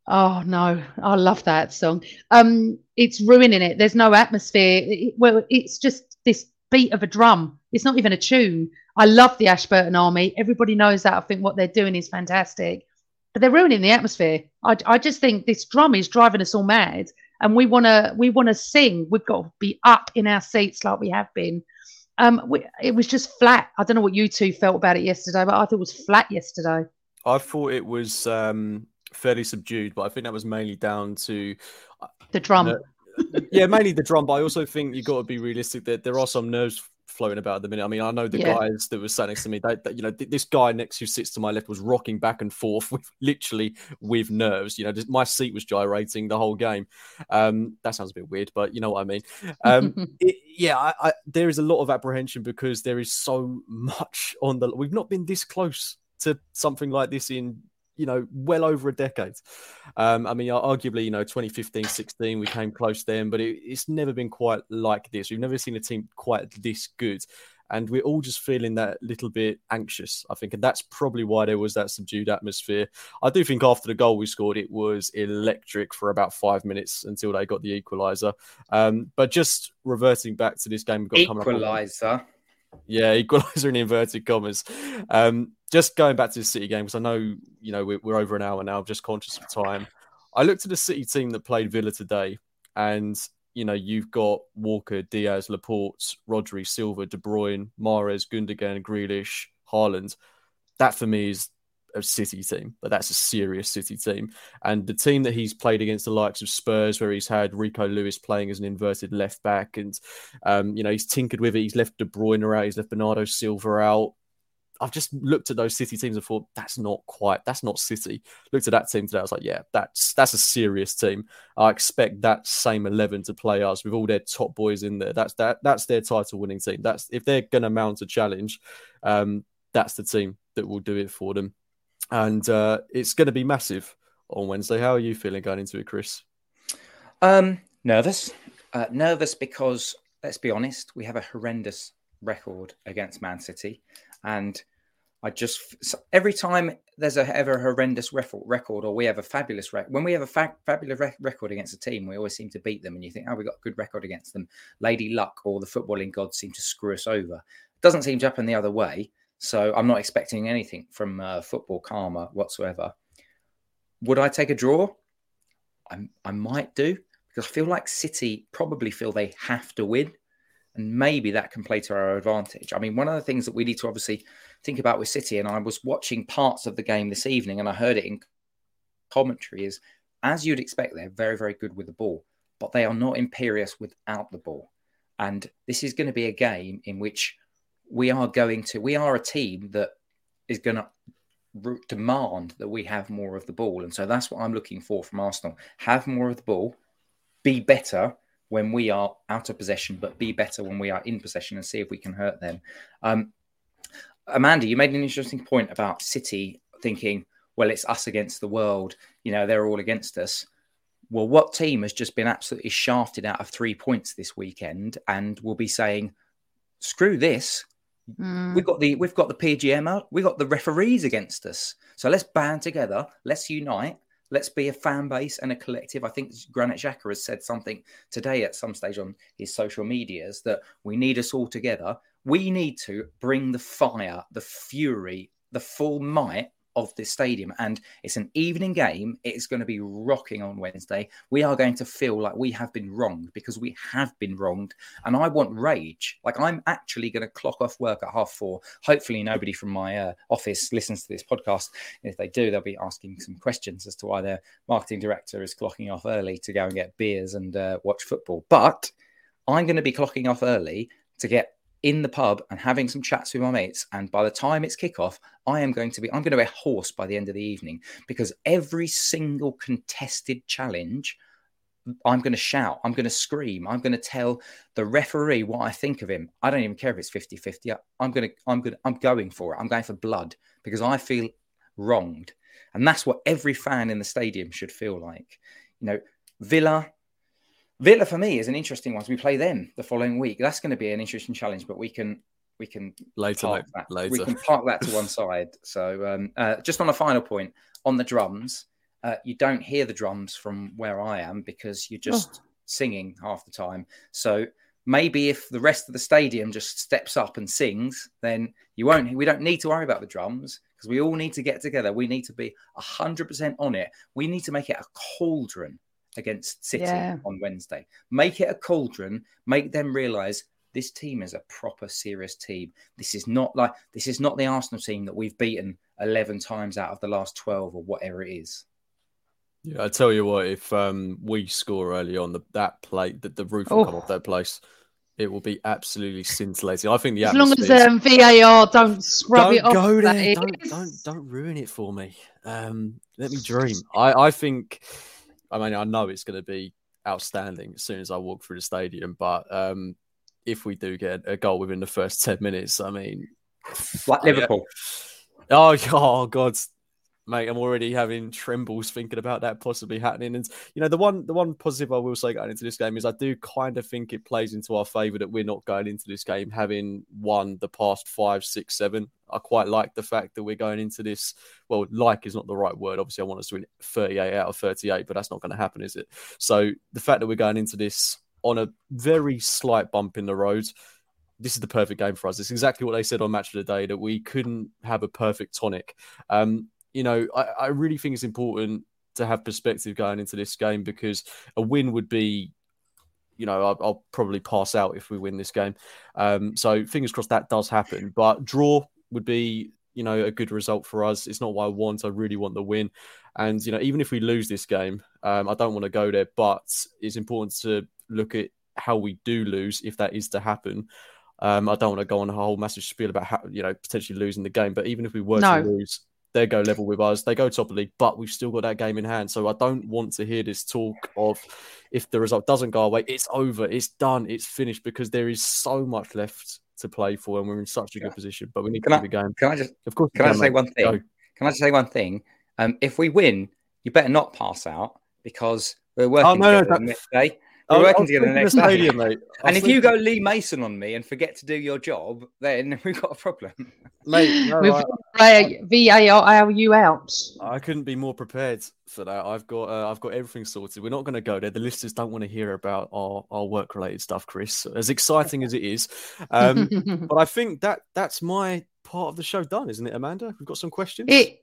Oh no, I love that song. Um, it's ruining it. There's no atmosphere. It- well, it's just this beat of a drum. It's not even a tune. I love the Ashburton Army. Everybody knows that. I think what they're doing is fantastic, but they're ruining the atmosphere. I, I just think this drum is driving us all mad, and we wanna we wanna sing. We've got to be up in our seats like we have been. Um, we, it was just flat. I don't know what you two felt about it yesterday, but I thought it was flat yesterday. I thought it was um, fairly subdued, but I think that was mainly down to The drum. No. Yeah, mainly the drum. But I also think you got to be realistic that there are some nerves floating about at the minute. I mean, I know the Yeah. guys that were sat next to me. That, that you know, th- this guy next who sits to my left was rocking back and forth with literally with nerves. You know, just, my seat was gyrating the whole game. Um, that sounds a bit weird, but you know what I mean. Um, it, yeah, I, I, there is a lot of apprehension because there is so much on the. We've not been this close to something like this in you know well over a decade. Um, I mean, arguably, you know, 2015, 16, we came close then, but it, it's never been quite like this. We've never seen a team quite this good. And we're all just feeling that little bit anxious, I think. And that's probably why there was that subdued atmosphere. I do think after the goal we scored, it was electric for about five minutes until they got the equaliser. Um, but just reverting back to this game we've got coming up. Equalizer. Yeah, equalizer in inverted commas. Um, just going back to the City game because I know you know we're, we're over an hour now. I'm just conscious of time. I looked at the City team that played Villa today, and you know you've got Walker, Dias, Laporte, Rodri, Silva, De Bruyne, Mahrez, Gundogan, Grealish, Haaland. That for me is a City team, but that's a serious City team. And the team that he's played against the likes of Spurs, where he's had Rico Lewis playing as an inverted left back, and um, you know he's tinkered with it. He's left De Bruyne out, he's left Bernardo Silva out. I've just looked at those City teams and thought that's not quite that's not City. Looked at that team today, I was like, yeah, that's that's a serious team. I expect that same eleven to play us with all their top boys in there. That's that that's their title winning team. That's if they're going to mount a challenge, um, that's the team that will do it for them and uh, it's going to be massive on Wednesday. How are you feeling going into it, Chris? Um, nervous, uh, nervous because let's be honest, we have a horrendous record against Man City, and I just every time there's a ever horrendous record, or we have a fabulous record. When we have a fa- fabulous record against a team, we always seem to beat them, and you think, oh, we got a good record against them. Lady Luck or the footballing gods seem to screw us over. Doesn't seem to happen the other way. So I'm not expecting anything from uh, football karma whatsoever. Would I take a draw? I, I might do because I feel like City probably feel they have to win. And maybe that can play to our advantage. I mean, one of the things that we need to obviously think about with City, and I was watching parts of the game this evening and I heard it in commentary, is as you'd expect, they're very, very good with the ball, but they are not imperious without the ball. And this is going to be a game in which we are going to, we are a team that is going to demand that we have more of the ball. And so that's what I'm looking for from Arsenal. Have more of the ball, be better when we are out of possession, but be better when we are in possession and see if we can hurt them. Um, Amanda, you made an interesting point about City thinking, well, it's us against the world. You know, they're all against us. Well, what team has just been absolutely shafted out of three points this weekend and will be saying, screw this, Mm. We've got the we've got the PGMOL. We've got the referees against us. So let's band together. Let's unite. Let's be a fan base and a collective. I think Granit Xhaka has said something today at some stage on his social medias that we need us all together. We need to bring the fire, the fury, the full might of this stadium. And it's an evening game. It's going to be rocking on Wednesday. We are going to feel like we have been wronged because we have been wronged. And I want rage. Like I'm actually going to clock off work at half four. Hopefully, nobody from my uh, office listens to this podcast. If they do, they'll be asking some questions as to why their marketing director is clocking off early to go and get beers and uh, watch football. But I'm going to be clocking off early to get in the pub and having some chats with my mates. And by the time it's kickoff, I am going to be, I'm going to be a hoarse by the end of the evening because every single contested challenge, I'm going to shout, I'm going to scream, I'm going to tell the referee what I think of him. I don't even care if it's 50 50. I'm going to, I'm going to, I'm going for it. I'm going for blood because I feel wronged. And that's what every fan in the stadium should feel like. You know, Villa, Villa for me is an interesting one. So we play them the following week. That's going to be an interesting challenge, but we can we can later, park that. later. We can park that to one side. So um, uh, just on a final point on the drums, uh, you don't hear the drums from where I am because you're just oh. singing half the time. So maybe if the rest of the stadium just steps up and sings, then you won't. We don't need to worry about the drums because we all need to get together. We need to be hundred percent on it. We need to make it a cauldron against City yeah. on Wednesday. Make it a cauldron. Make them realise this team is a proper serious team. This is not like this is not the Arsenal team that we've beaten eleven times out of the last twelve or whatever it is. Yeah, I tell you what, if um, we score early on the, that plate, that the roof will oh. come off that place. It will be absolutely scintillating. I think the as long as um, VAR don't scrub don't it off. Go there. Don't, don't don't ruin it for me. Um, let me dream. I I think I mean, I know it's going to be outstanding as soon as I walk through the stadium, but um, if we do get a goal within the first 10 minutes, I mean, like Liverpool. Oh, oh, God, mate, I'm already having trembles thinking about that possibly happening. And you know, the one the one positive I will say going into this game is I do kind of think it plays into our favour that we're not going into this game having won the past five, six, seven. I quite like the fact that we're going into this. Well, like is not the right word. Obviously, I want us to win 38 out of 38, but that's not going to happen, is it? So the fact that we're going into this on a very slight bump in the road this is the perfect game for us. It's exactly what they said on Match of the Day that we couldn't have a perfect tonic. Um, you know, I, I really think it's important to have perspective going into this game because a win would be you know, I'll, I'll, probably pass out if we win this game. Um, so fingers crossed that does happen. But draw would be you know, a good result for us. It's not what I want. I really want the win. And, you know, even if we lose this game, um, I don't want to go there, but it's important to look at how we do lose if that is to happen. Um, I don't want to go on a whole massive spiel about how, you know, potentially losing the game, but even if we were No. to lose, they go level with us. They go top of the league, but we've still got that game in hand. So I don't want to hear this talk of if the result doesn't go away, it's over, it's done, it's finished because there is so much left to play for and we're in such a good position. But we need Can to I- keep the game. Can I just Of course, can I say mate. one thing? Go. Can I just say one thing? Um, if we win, you better not pass out because we're working Oh, no, no, together that- the next day. We're I reckon to working was together the next the stadium, mate. I And if you go Lee Mason on me and forget to do your job, then we've got a problem. mate, no, We've I- VAR you out. I couldn't be more prepared for that. I've got uh, I've got everything sorted. We're not going to go there. The listeners don't want to hear about our, our work related stuff, Chris. As exciting as it is, um, but I think that that's my part of the show done, isn't it, Amanda? We've got some questions. It,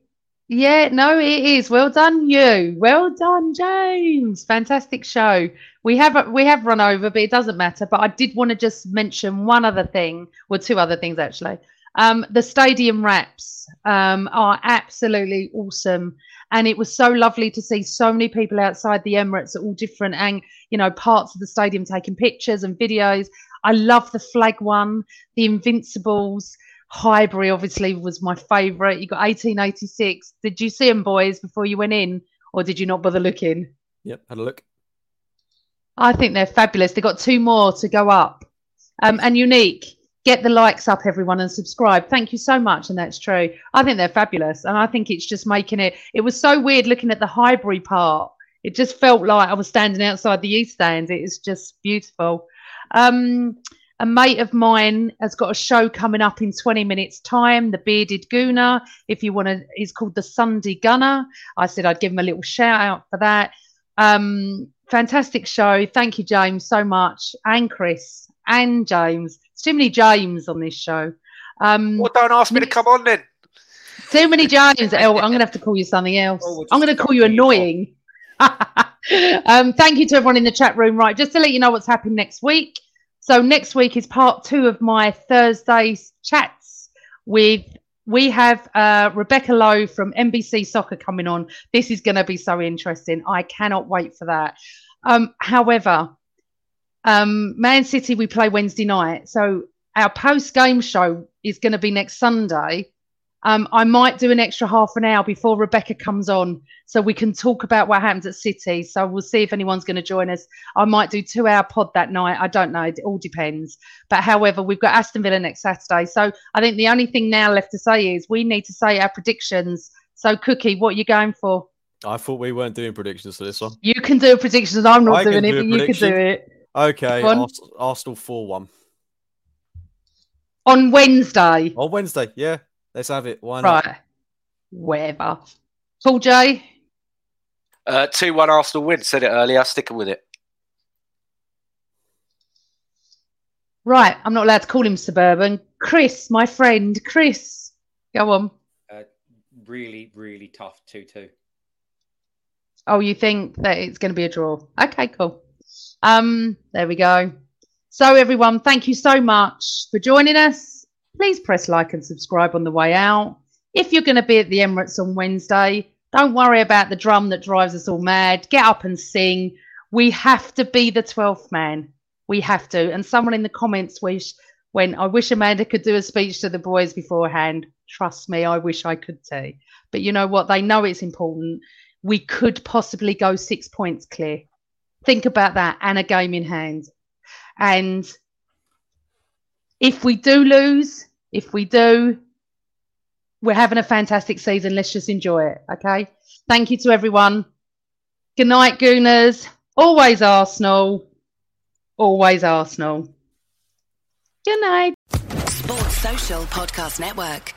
yeah, no, it is. Well done, you. Well done, James. Fantastic show. We have we have run over, but it doesn't matter. But I did want to just mention one other thing, well, two other things actually. Um, the stadium wraps um, are absolutely awesome, and it was so lovely to see so many people outside the Emirates at all different and you know parts of the stadium taking pictures and videos. I love the flag one, the Invincibles. Highbury obviously was my favourite. You got 1886. Did you see them, boys, before you went in, or did you not bother looking? Yep, had a look. I think they're fabulous. They've got two more to go up. Um, and unique. Get the likes up, everyone, and subscribe. Thank you so much. And that's true. I think they're fabulous. And I think it's just making it. It was so weird looking at the Highbury part. It just felt like I was standing outside the East Stand. It is just beautiful. Um, a mate of mine has got a show coming up in 20 minutes' time, The Bearded Gooner. If you want to, he's called The Sunday Gunner. I said I'd give him a little shout out for that. Um, fantastic show. Thank you, James, so much. And Chris and James. It's too many James on this show. Um, Well, don't ask me to come on then. too many James. Oh, I'm going to have to call you something else. Oh, I'm going to call you copy you off. annoying. um, thank you to everyone in the chat room. Right, just to let you know what's happening next week. So next week is part two of my Thursday chats with. We have uh, Rebecca Lowe from NBC Soccer coming on. This is going to be so interesting. I cannot wait for that. Um, however, um, Man City we play Wednesday night, so our post game show is going to be next Sunday. Um, I might do an extra half an hour before Rebecca comes on so we can talk about what happens at City. So we'll see if anyone's going to join us. I might do two hour pod that night. I don't know. It all depends. But however, we've got Aston Villa next Saturday. So I think the only thing now left to say is we need to say our predictions. So, Cookie, what are you going for? I thought we weren't doing predictions for this one. You can do a prediction. I'm not I doing it, do a but you can do it. Okay, Go on. Ars- Arsenal four one On Wednesday. on Wednesday. Yeah, let's have it. Why not? Right. Whatever. Paul J. Uh, 2 1 Arsenal win. Said it earlier. Sticking with it. Right. I'm not allowed to call him Suburban. Chris, my friend. Chris. Go on. Uh, really, really tough 2 2. Oh, you think that it's going to be a draw? Okay, cool. Um, there we go. So, everyone, thank you so much for joining us. Please press like and subscribe on the way out. If you're going to be at the Emirates on Wednesday, don't worry about the drum that drives us all mad. Get up and sing. We have to be the 12th man. We have to. And someone in the comments wish when I wish Amanda could do a speech to the boys beforehand. Trust me, I wish I could too. But you know what? They know it's important we could possibly go six points clear. Think about that and a game in hand. And if we do lose, if we do, we're having a fantastic season. Let's just enjoy it. Okay. Thank you to everyone. Good night, Gooners. Always Arsenal. Always Arsenal. Good night. Sports Social Podcast Network.